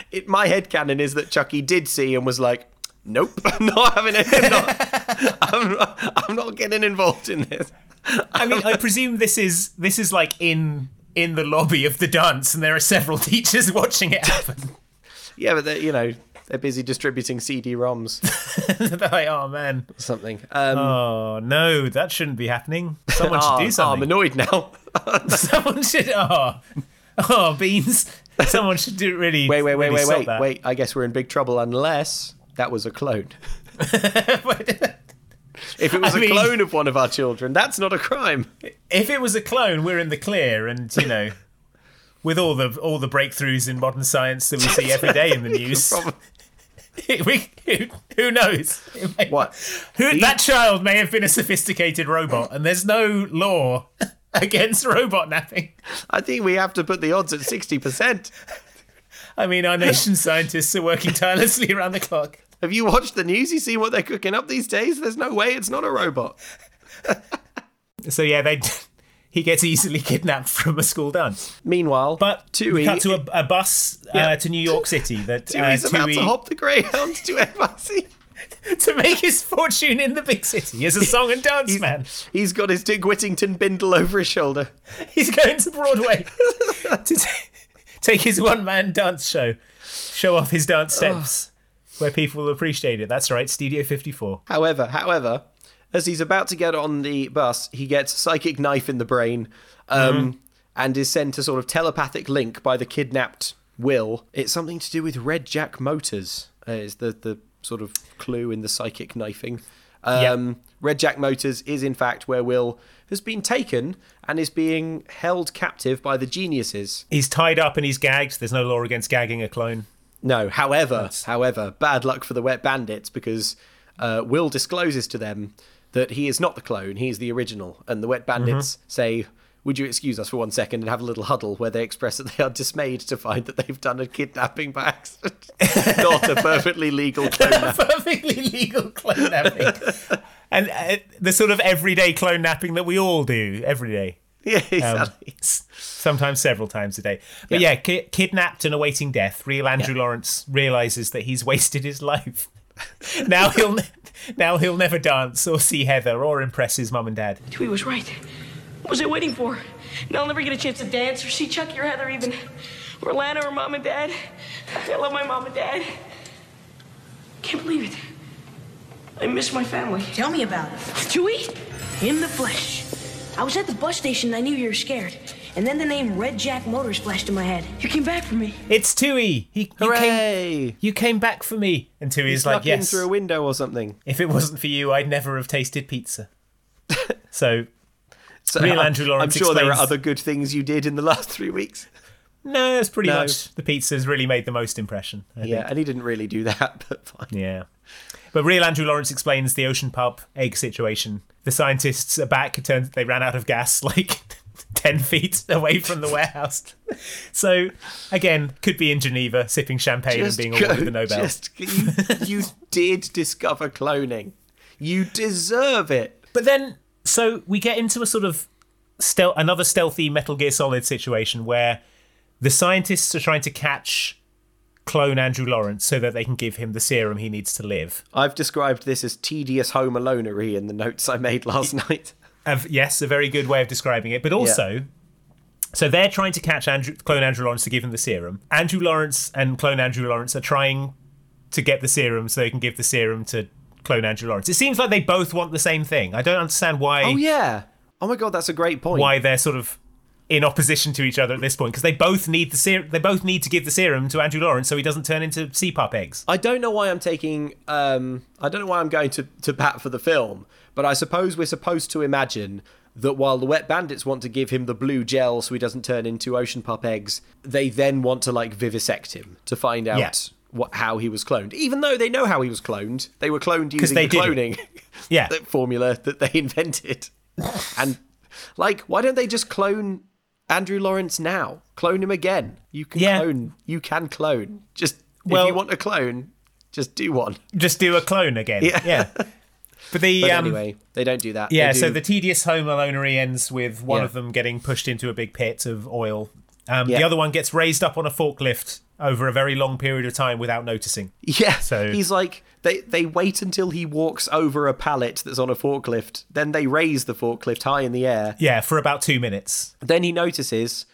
It, my headcanon is that Chucky did see and was like, nope, I'm not having it. I'm not, I'm not, I'm not getting involved in this. I mean, I presume this is this is like in in the lobby of the dance, and there are several (laughs) teachers watching it happen. (laughs) Yeah, but they- you know, They're busy distributing CD-ROMs. (laughs) They're like, oh man, something. Um, oh no, that shouldn't be happening. Someone oh, should do oh, something. I'm annoyed now. Someone should. Oh, oh, beans. Someone should do it really. Wait, wait, wait, really wait, wait, that. wait. I guess we're in big trouble unless that was a clone. If it was (laughs) I a mean- clone of one of our children, that's not a crime. If it was a clone, we're in the clear, and you know, with all the all the breakthroughs in modern science that we see every day in the (laughs) news. (laughs) we, who, who knows? May- What? Who, that child may have been a sophisticated robot, and there's no law against robot napping. I think we have to put the odds at 60%. I mean, our nation's scientists are working tirelessly around the clock. Have you watched the news? You see what they're cooking up these days? There's no way it's not a robot. (laughs) So yeah, they (laughs) he gets easily kidnapped from a school dance. Meanwhile, but Tui- cut to a, a bus Yeah. uh, to New York City that uh, Tui's about to hop the Greyhound to (laughs) NYC. to make his fortune in the big city as a song and dance man. He's got his Dick Whittington bindle over his shoulder. He's going to Broadway to ta- take his one man dance show, show off his dance steps, where people will appreciate it. That's right, Studio 54. However, however, as he's about to get on the bus, he gets a psychic knife in the brain um, Mhm. and is sent a sort of telepathic link by the kidnapped Will. It's something to do with Red Jack Motors, uh, is the, the sort of clue in the psychic knifing. Um, Red Jack Motors is, in fact, where Will has been taken and is being held captive by the geniuses. He's tied up and he's gagged. There's no law against gagging a clone. No, however, however, bad luck for the Wet Bandits because uh, Will discloses to them that he is not the clone, he is the original. And the Wet Bandits say, Would you excuse us for one second and have a little huddle where they express that they are dismayed to find that they've done a kidnapping by accident? (laughs) not a perfectly legal (laughs) clone. Perfectly legal clone napping. (laughs) and uh, the sort of everyday clone napping that we all do every day. (laughs) Yeah, Um, exactly. s- sometimes several times a day. But yeah, ki- kidnapped and awaiting death, real Andrew Lawrence realizes that he's (laughs) wasted his life. now he'll ne- now he'll never dance or see Heather or impress his mum and dad. Tui was right. What was I waiting for? Now I'll never get a chance to dance or see Chucky or Heather even. Or Lana or mom and dad. I love my mom and dad. Can't believe it. I miss my family. Tell me about it. Tui, in the flesh. I was at the bus station and I knew you were scared. And then the name Red Jack Motors flashed in my head. You came back for me. It's Tui. He, you came, you came back for me. And Tui's He's like, snuck in yes. through a window or something. If it wasn't for you, I'd never have tasted pizza. (laughs) so, So real I'm- Andrew Lawrence I'm sure there are other good things you did in the (laughs) last three weeks. No, it's pretty No. much the pizza's really made the most impression. I yeah, think. and he didn't really do that, (laughs) but fine. Yeah. But real Andrew Lawrence explains the ocean pup egg situation. The scientists are back. It turns they ran out of gas (laughs) like 10 feet away from the warehouse. (laughs) So, again, could be in Geneva sipping champagne and being awarded the Nobel. Just, you, you did discover cloning. You deserve it. But then, so we get into a sort of stealth, another stealthy Metal Gear Solid situation where the scientists are trying to catch clone Andrew Lawrence so that they can give him the serum he needs to live. I've described this as tedious home alonery in the notes I made last (laughs) night. Of, yes, a very good way of describing it. But also, so they're trying to catch Andrew, clone Andrew Lawrence to give him the serum. Andrew Lawrence and clone Andrew Lawrence are trying to get the serum so they can give the serum to clone Andrew Lawrence. It seems like they both want the same thing. I don't understand why. Oh yeah. Oh my god, that's a great point. Why they're sort of in opposition to each other at this point because they both need the serum. They both need to give the serum to Andrew Lawrence so he doesn't turn into CPAP eggs. I don't know why I'm taking. Um, I don't know why I'm going to to bat for the film, but I suppose we're supposed to imagine that while the Wet Bandits want to give him the blue gel so he doesn't turn into ocean pup eggs, they then want to like vivisect him to find out Yeah. what how he was cloned. Even though they know how he was cloned, they were cloned using the cloning Yeah. (laughs) formula that they invented. and like, why don't they just clone Andrew Lawrence now? Clone him again. You can Yeah. clone. You can clone. Just Well- if you want a clone, just do one. Just do a clone again. Yeah. Yeah. But the (laughs) But um, anyway, they don't do that. Yeah, They so the tedious home alonery ends with one Yeah. of them getting pushed into a big pit of oil. Um, Yeah. The other one gets raised up on a forklift over a very long period of time without noticing. yeah. So he's like they they wait until he walks over a pallet that's on a forklift. Then they raise the forklift high in the air. yeah, for about two minutes. Then he notices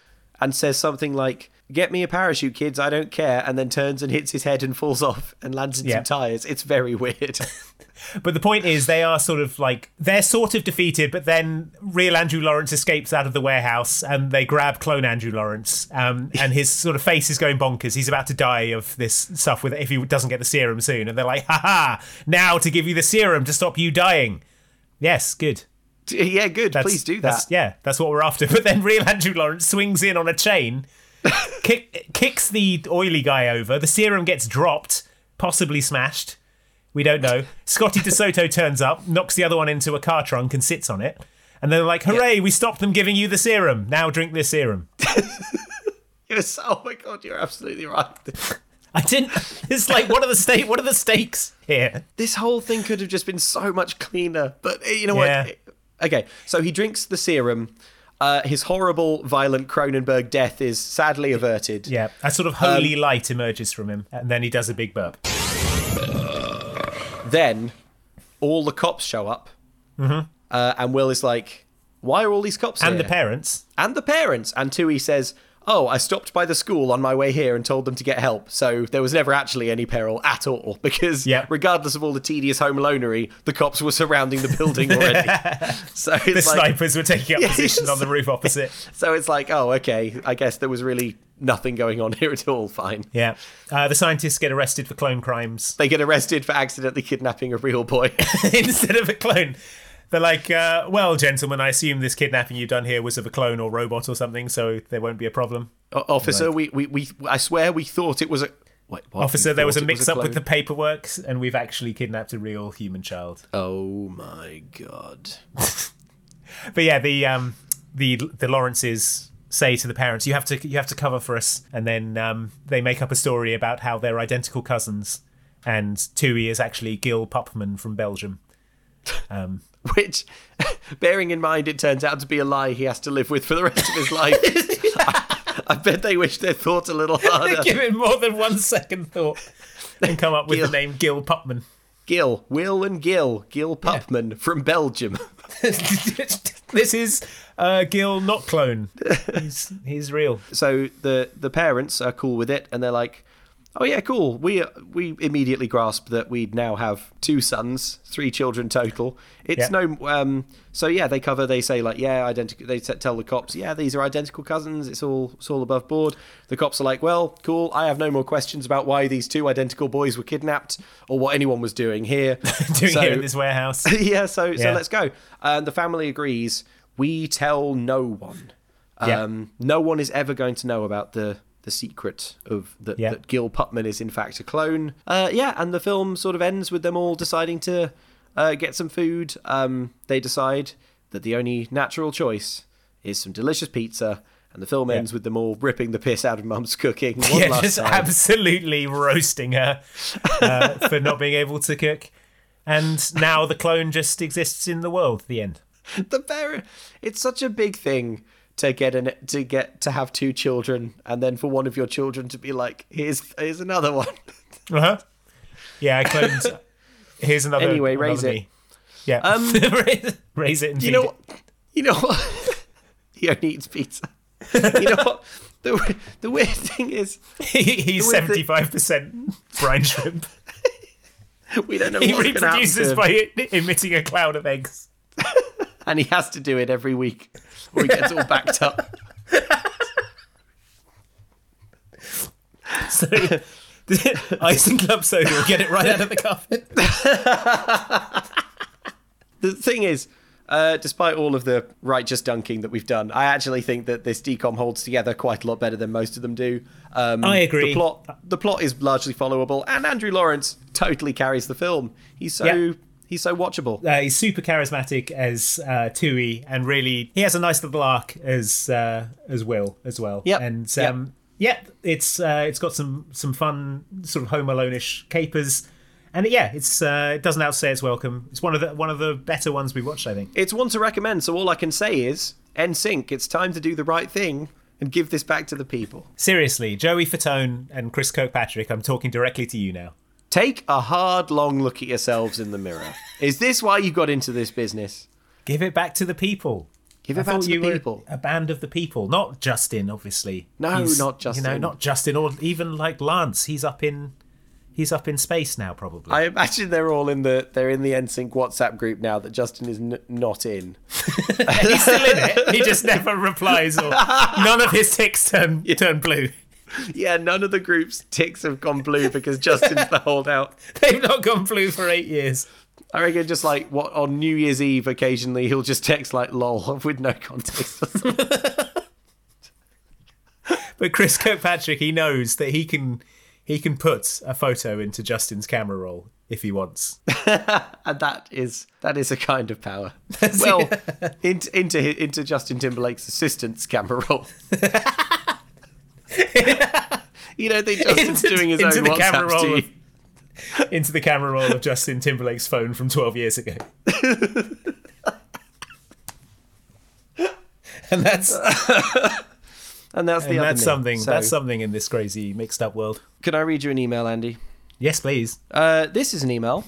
and says something like, "Get me a parachute, kids. I don't care," and then turns and hits his head and falls off and lands in Yeah. some tires. It's very weird. (laughs) But the point is, they are sort of like they're sort of defeated, but then real Andrew Lawrence escapes out of the warehouse, and they grab clone Andrew Lawrence, um, and his sort of face is going bonkers. He's about to die of this stuff with if he doesn't get the serum soon, and they're like, "Ha ha! Now to give you the serum to stop you dying." Yes, good. yeah, good. That's- Please do that's- that. yeah, that's what we're after. (laughs) But then real Andrew Lawrence swings in on a chain, (laughs) kick, kicks the oily guy over. The serum gets dropped, possibly smashed. We don't know. Scotty DeSoto turns up, knocks the other one into a car trunk, and sits on it. And they're like, "Hooray! We stopped them giving you the serum. Now drink this serum." (laughs) Yes. Oh my god, you're absolutely right. I didn't. It's like, what are the stake? What are the stakes here? This whole thing could have just been so much cleaner. But uh, you know Yeah. what? Okay, so he drinks the serum. Uh, his horrible, violent Cronenberg death is sadly averted. Yeah, a sort of Um, holy light emerges from him, and then he does a big burp. Then all the cops show up, Mhm. uh, and Will is like, "Why are all these cops here? And here?" the parents. and the parents. And Tui says, "Oh, I stopped by the school on my way here and told them to get help. So there was never actually any peril at all (laughs) because, regardless of all the tedious home alonery, the cops were surrounding the building (laughs) already. so The like, snipers were taking up (laughs) Yes. position on the roof opposite. So it's like, oh, okay. I guess there was really nothing going on (laughs) here at all. Fine. Yeah. Uh, the scientists get arrested for clone crimes. They get arrested for accidentally kidnapping a real boy. (laughs) Instead of a clone. They're like, uh, well, gentlemen, I assume this kidnapping you've done here was of a clone or robot or something, so there won't be a problem. O- Officer, we, we, we, I swear we thought it was a. Wait, what? Officer, there was a thought it mix up with the clone? paperwork, and we've actually kidnapped a real human child. Oh my god. (laughs) But yeah, the um, the the Lawrences say to the parents, "You have to you have to cover for us," and then um, they make up a story about how they're identical cousins, and Tui is actually Gil Pupman from Belgium. Um, (laughs) Which, (laughs) bearing in mind it turns out to be a lie he has to live with for the rest of his life. (laughs) I, I bet they wish they'd thought a little harder. Give it more than one second thought and come up with the name Gil Pupman. Gil, Will and Gil, Gil Pupman from Belgium. this is uh, Gil, not clone. (laughs) He's he's real. So the the parents are cool with it, and they're like, "Oh yeah, cool." We we immediately grasp that we'd now have two sons, three children total. It's Yeah. no um. So yeah, they cover. They say like, yeah, identical. They t- tell the cops, yeah, these are identical cousins. It's all it's all above board. The cops are like, well, cool. I have no more questions about why these two identical boys were kidnapped or what anyone was doing here. (laughs) Doing So- here in this warehouse. (laughs) yeah, so so Yeah. let's go. And the family agrees. We tell no one. Yeah. Um, no one is ever going to know about the the secret of that, Yeah. that Gil Pupman is in fact a clone. Uh, yeah, and the film sort of ends with them all deciding to uh, get some food. Um, they decide that the only natural choice is some delicious pizza. And the film Yeah. ends with them all ripping the piss out of Mum's cooking. (laughs) One yeah, just time. absolutely roasting her uh, for not being able to cook. And now the clone just exists in the world. The end. (laughs) the parent it's such a big thing to get an to get to have two children and then for one of your children to be like here's here's another one (laughs) Uh huh. Yeah, I cloned. Here's another. Anyway, another raise it. me. Yeah. Um, (laughs) raise, it and you know it. what you know what he only eats pizza you know what the, the weird thing is he's the weird seventy thing- five percent brine shrimp. we don't know he what's gonna happen reproduces by emitting a cloud of eggs. And he has to do it every week or he gets all backed up (laughs) So, (laughs) ice and club soda will get it right out of the carpet. the thing is, uh, despite all of the righteous dunking that we've done, I actually think that this DCOM holds together quite a lot better than most of them do. Um, I agree. The plot, the plot is largely followable, and Andrew Lawrence totally carries the film. He's so Yeah. He's so watchable. Uh, he's super charismatic as uh, Tui, and really he has a nice little arc as uh, as Will as well. Yep. and Yep. um, yeah, it's uh, it's got some some fun sort of Home Alone-ish capers, and yeah, it's uh, it doesn't outstay its welcome. It's one of the one of the better ones we watched, I think. It's one to recommend. So all I can say is, NSYNC. It's time to do the right thing and give this back to the people. Seriously, Joey Fatone and Chris Kirkpatrick, I'm talking directly to you now. Take a hard, long look at yourselves in the mirror. Is this why you got into this business? Give it back to the people. Give I it back to the people. a band of the people, not Justin, obviously. No, He's- not Justin. You know, not Justin, or even like Lance. He's up in, he's up in space now, probably. I imagine they're all in the they're in the NSYNC WhatsApp group now that Justin is n- not in. (laughs) He's still in it. He just never replies, or (laughs) none of his ticks turn turn blue. Yeah, none of the group's ticks have gone blue because Justin's the holdout. (laughs) They've not gone blue for eight years. I reckon just like what on New Year's Eve occasionally he'll just text like lol (laughs) with no context. or. (laughs) But Chris Kirkpatrick, he knows that he can he can put a photo into Justin's camera roll if he wants. and that is that is a kind of power. well, into into into Justin Timberlake's assistant's camera roll. (laughs) you don't think Justin's doing his into own the WhatsApps, camera do roll you? of, into the camera roll of Justin Timberlake's phone from 12 years ago. (laughs) and that's (laughs) And that's the and that's something So- that's something in this crazy mixed up world. Can I read you an email, Andy? Yes, please. Uh, this is an email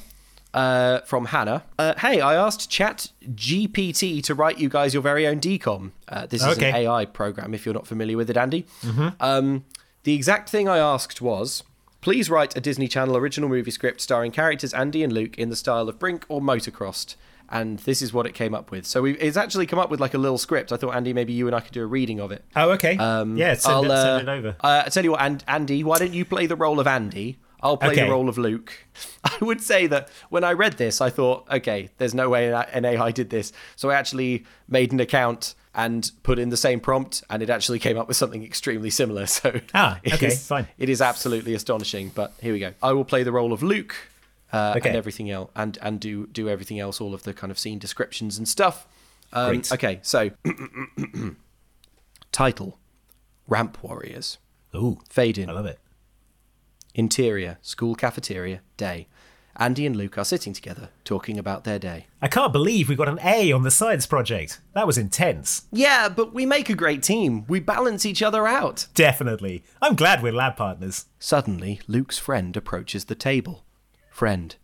uh, from Hannah. Uh, hey, I asked Chat GPT to write you guys your very own DCOM. Uh, this is Okay. an AI program. If you're not familiar with it, Andy. Mhm. Um, the exact thing I asked was. Please write a Disney Channel original movie script starring characters Andy and Luke in the style of Brink or Motocrossed. And this is what it came up with. So we, it's actually come up with like a little script. I thought, Andy, maybe you and I could do a reading of it. Oh, okay. Um, yeah, send, it, I'll, send uh, it over. Uh, I tell you what, and Andy, why don't you play the role of Andy? I'll play Okay. the role of Luke. (laughs) I would say that when I read this, I thought, okay, there's no way an AI did this. So I actually made an account and put in the same prompt, and it actually came up with something extremely similar. (laughs) So Ah, okay, is- fine. It is absolutely astonishing. But here we go. I will play the role of Luke. Uh, Okay. and everything else, and and do do everything else, all of the kind of scene descriptions and stuff. Um, Great. okay, so (clears throat) title: Ramp Warriors. Ooh, Fade in. I love it. Interior, school cafeteria, day. Andy and Luke are sitting together, talking about their day. I can't believe we got an A on the science project. That was intense. Yeah, but we make a great team. We balance each other out. Definitely. I'm glad we're lab partners. Suddenly, Luke's friend approaches the table. Friend.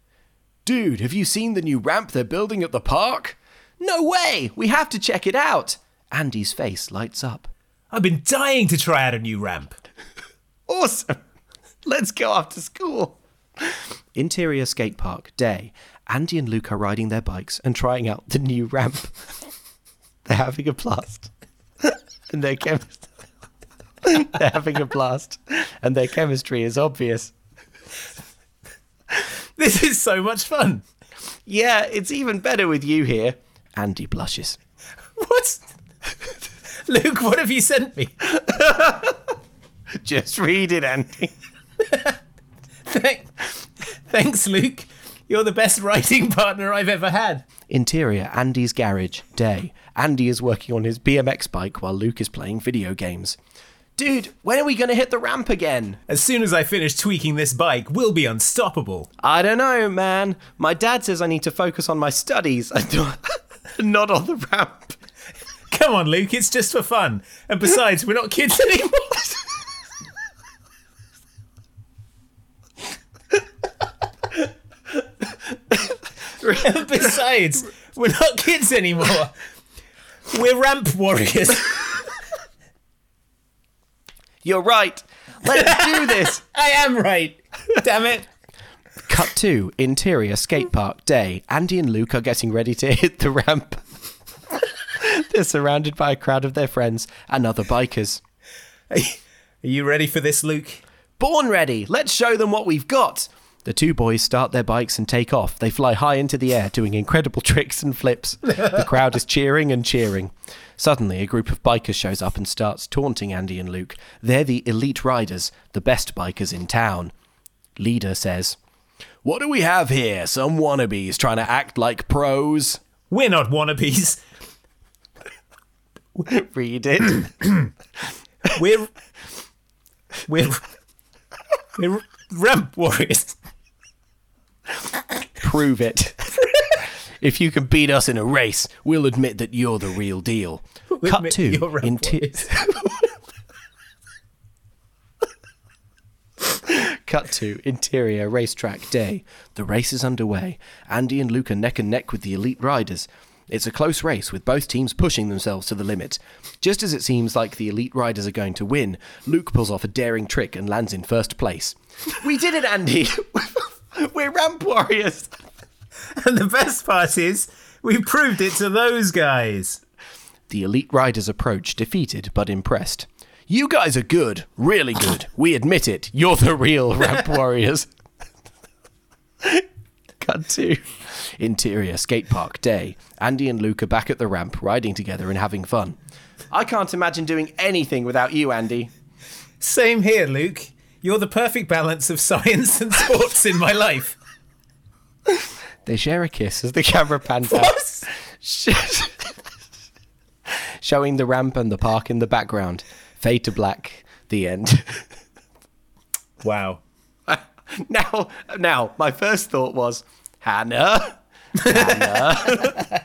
Dude, have you seen the new ramp they're building at the park? No way! We have to check it out! Andy's face lights up. I've been dying to try out a new ramp. (laughs) Awesome! Let's go after school. Interior skate park, day. Andy and Luke are riding their bikes and trying out the new ramp. (laughs) They're having a blast. (laughs) and their chemistry. (laughs) They're having a blast. And their chemistry is obvious. This is so much fun. Yeah, it's even better with you here. Andy blushes. What? Luke, what have you sent me? Just read it, Andy. (laughs) Thank- Thanks, Luke. You're the best writing partner I've ever had. Interior, Andy's garage, day. Andy is working on his BMX bike while Luke is playing video games. Dude, when are we going to hit the ramp again? As soon as I finish tweaking this bike, we'll be unstoppable. I don't know, man. My dad says I need to focus on my studies (laughs) and not- not on the ramp. Come on, Luke, it's just for fun. And besides, we're not kids (laughs) anymore. (laughs) besides, we're not kids anymore. We're ramp warriors. (laughs) You're right. Let's do this. (laughs) I am right. Damn it. Cut to interior skate park day. Andy and Luke are getting ready to hit the ramp. They're surrounded by a crowd of their friends and other bikers. Are you ready for this, Luke? Born ready. Let's show them what we've got. The two boys start their bikes and take off. They fly high into the air, doing incredible (laughs) tricks and flips. The crowd is cheering and cheering. Suddenly, a group of bikers shows up and starts taunting Andy and Luke. They're the elite riders, the best bikers in town. Leader says, What do we have here? Some wannabes trying to act like pros? We're not wannabes. (laughs) Read it. We're we're we're ramp warriors. Prove it. if you can beat us in a race, we'll admit that you're the real deal. We'll Cut to you're ramp inti- warriors. Cut to interior racetrack day. The race is underway. Andy and Luke are neck and neck with the elite riders. It's a close race with both teams pushing themselves to the limit. Just as it seems like the elite riders are going to win, Luke pulls off a daring trick and lands in first place. We did it, Andy! (laughs) (laughs) We're ramp warriors! (laughs) And the best part is, we proved it to those guys. The elite riders approach, defeated but impressed. You guys are good, really good. We admit it. You're the real ramp (laughs) warriors. Cut to interior skate park day. Andy and Luke are back at the ramp, riding together and having fun. I can't imagine doing anything without you, Andy. Same here, Luke. You're the perfect balance of (laughs) science and sports in my life. They share a kiss as the camera pans out, (laughs) showing the ramp and the park in the background. Fade to black. The end. (laughs) Wow. now, now, my first thought was, Hannah, Hannah,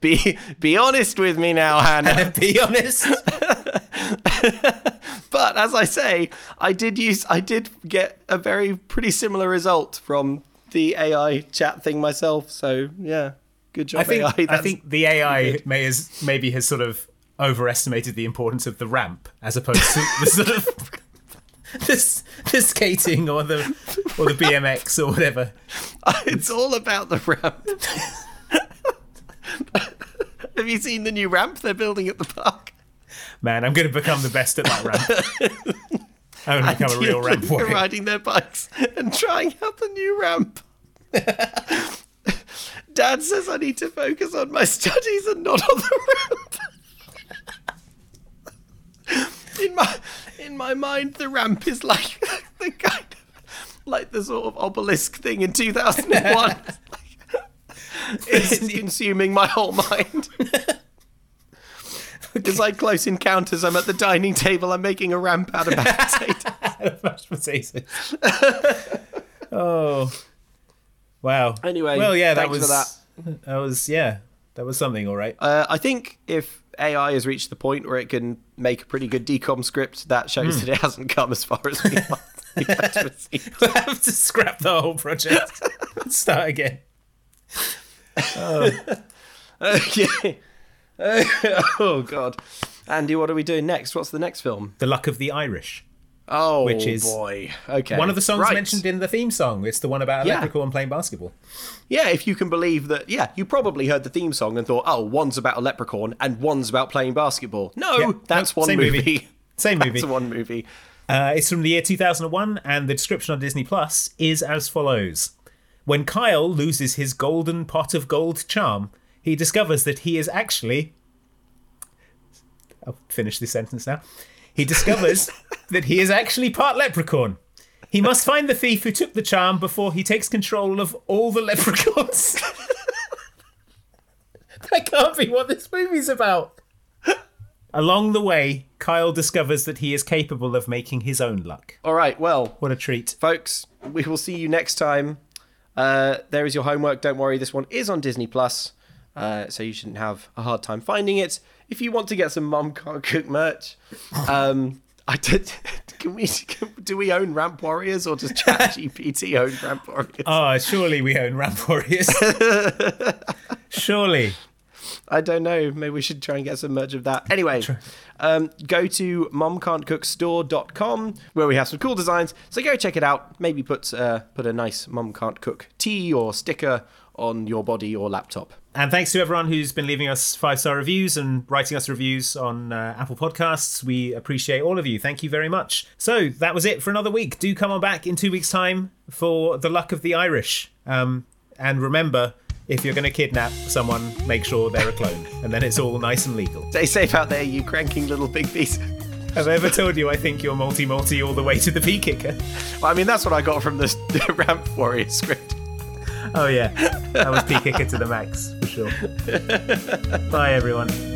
be be honest with me now, Hannah. Be honest. (laughs) but as I say, I did use, I did get a very pretty similar result from the AI chat thing myself. So yeah, good job, I think AI. I (laughs) think the AI may has maybe has sort of overestimated the importance of the ramp as opposed to the sort of (laughs) this the skating or the or the BMX or whatever. it's all about the ramp. Have you seen the new ramp they're building at the park? Man, I'm going to become the best at that ramp. (laughs) I'm going to become a real ramp warrior. riding their bikes and trying out the new ramp. (laughs) Dad says I need to focus on my studies and not on the ramp. (laughs) in my in my mind, the ramp is like the kind of like the sort of obelisk thing in 2001. it's consuming my whole mind. It's like close encounters. I'm at the dining table. I'm making a ramp out of mashed (laughs) potatoes. Oh, wow. Anyway, well, yeah, that was for that. That was yeah, that was something. All right. Uh, I think if AI has reached the point where it can make a pretty good DCOM script, that shows Hmm. that it hasn't come as far as we (laughs) want. we'd like to see. (laughs) we'll have to scrap the whole project. and Start again. Oh. Okay. (laughs) oh God, Andy, what are we doing next? What's the next film? The Luck of the Irish. Oh which is boy. Okay. one of the songs Right. mentioned in the theme song. It's the one about a Yeah. leprechaun playing basketball. Yeah, if you can believe that. Yeah, you probably heard the theme song and thought, oh, one's about a leprechaun and one's about playing basketball. No, Yeah, that's one same movie. movie. (laughs) Same movie. That's one movie. Uh, it's from the year 2001, and the description on Disney Plus is as follows When Kyle loses his golden pot of gold charm, he discovers that he is actually. I'll finish this sentence now. He discovers (laughs) that he is actually part leprechaun. He must find the thief who took the charm before he takes control of all the leprechauns. (laughs) that can't be what this movie's about. Along the way, Kyle discovers that he is capable of making his own luck. All right, well, What a treat. folks, we will see you next time. Uh, there is your homework. Don't worry, this one is on Disney Plus, uh, so you shouldn't have a hard time finding it. If you want to get some Mum Can't Cook merch, um, I (laughs) did. Can we? Can, do we own Ramp Warriors or does ChatGPT (laughs) own Ramp Warriors? Oh, surely we own Ramp Warriors. (laughs) surely. I don't know. Maybe we should try and get some merch of that. Anyway, um, go to momcan'tcookstore.com where we have some cool designs. So go check it out. Maybe put uh, put a nice Mom Can't Cook tee or sticker on your body or laptop. And thanks to everyone who's been leaving us five star reviews and writing us reviews on uh, Apple Podcasts. We appreciate all of you. Thank you very much. So that was it for another week. Do come on back in two weeks' time for the luck of the Irish. Um, and remember, if you're going to kidnap someone, make sure they're a clone, and then it's all nice and legal. Stay safe out there, you cranking little big beast. Have I ever told you I think you're multi multi all the way to the P kicker? Well, I mean, that's what I got from the, the (laughs) Ramp Warrior script. Oh yeah, that was P kicker to the max sure. Bye everyone.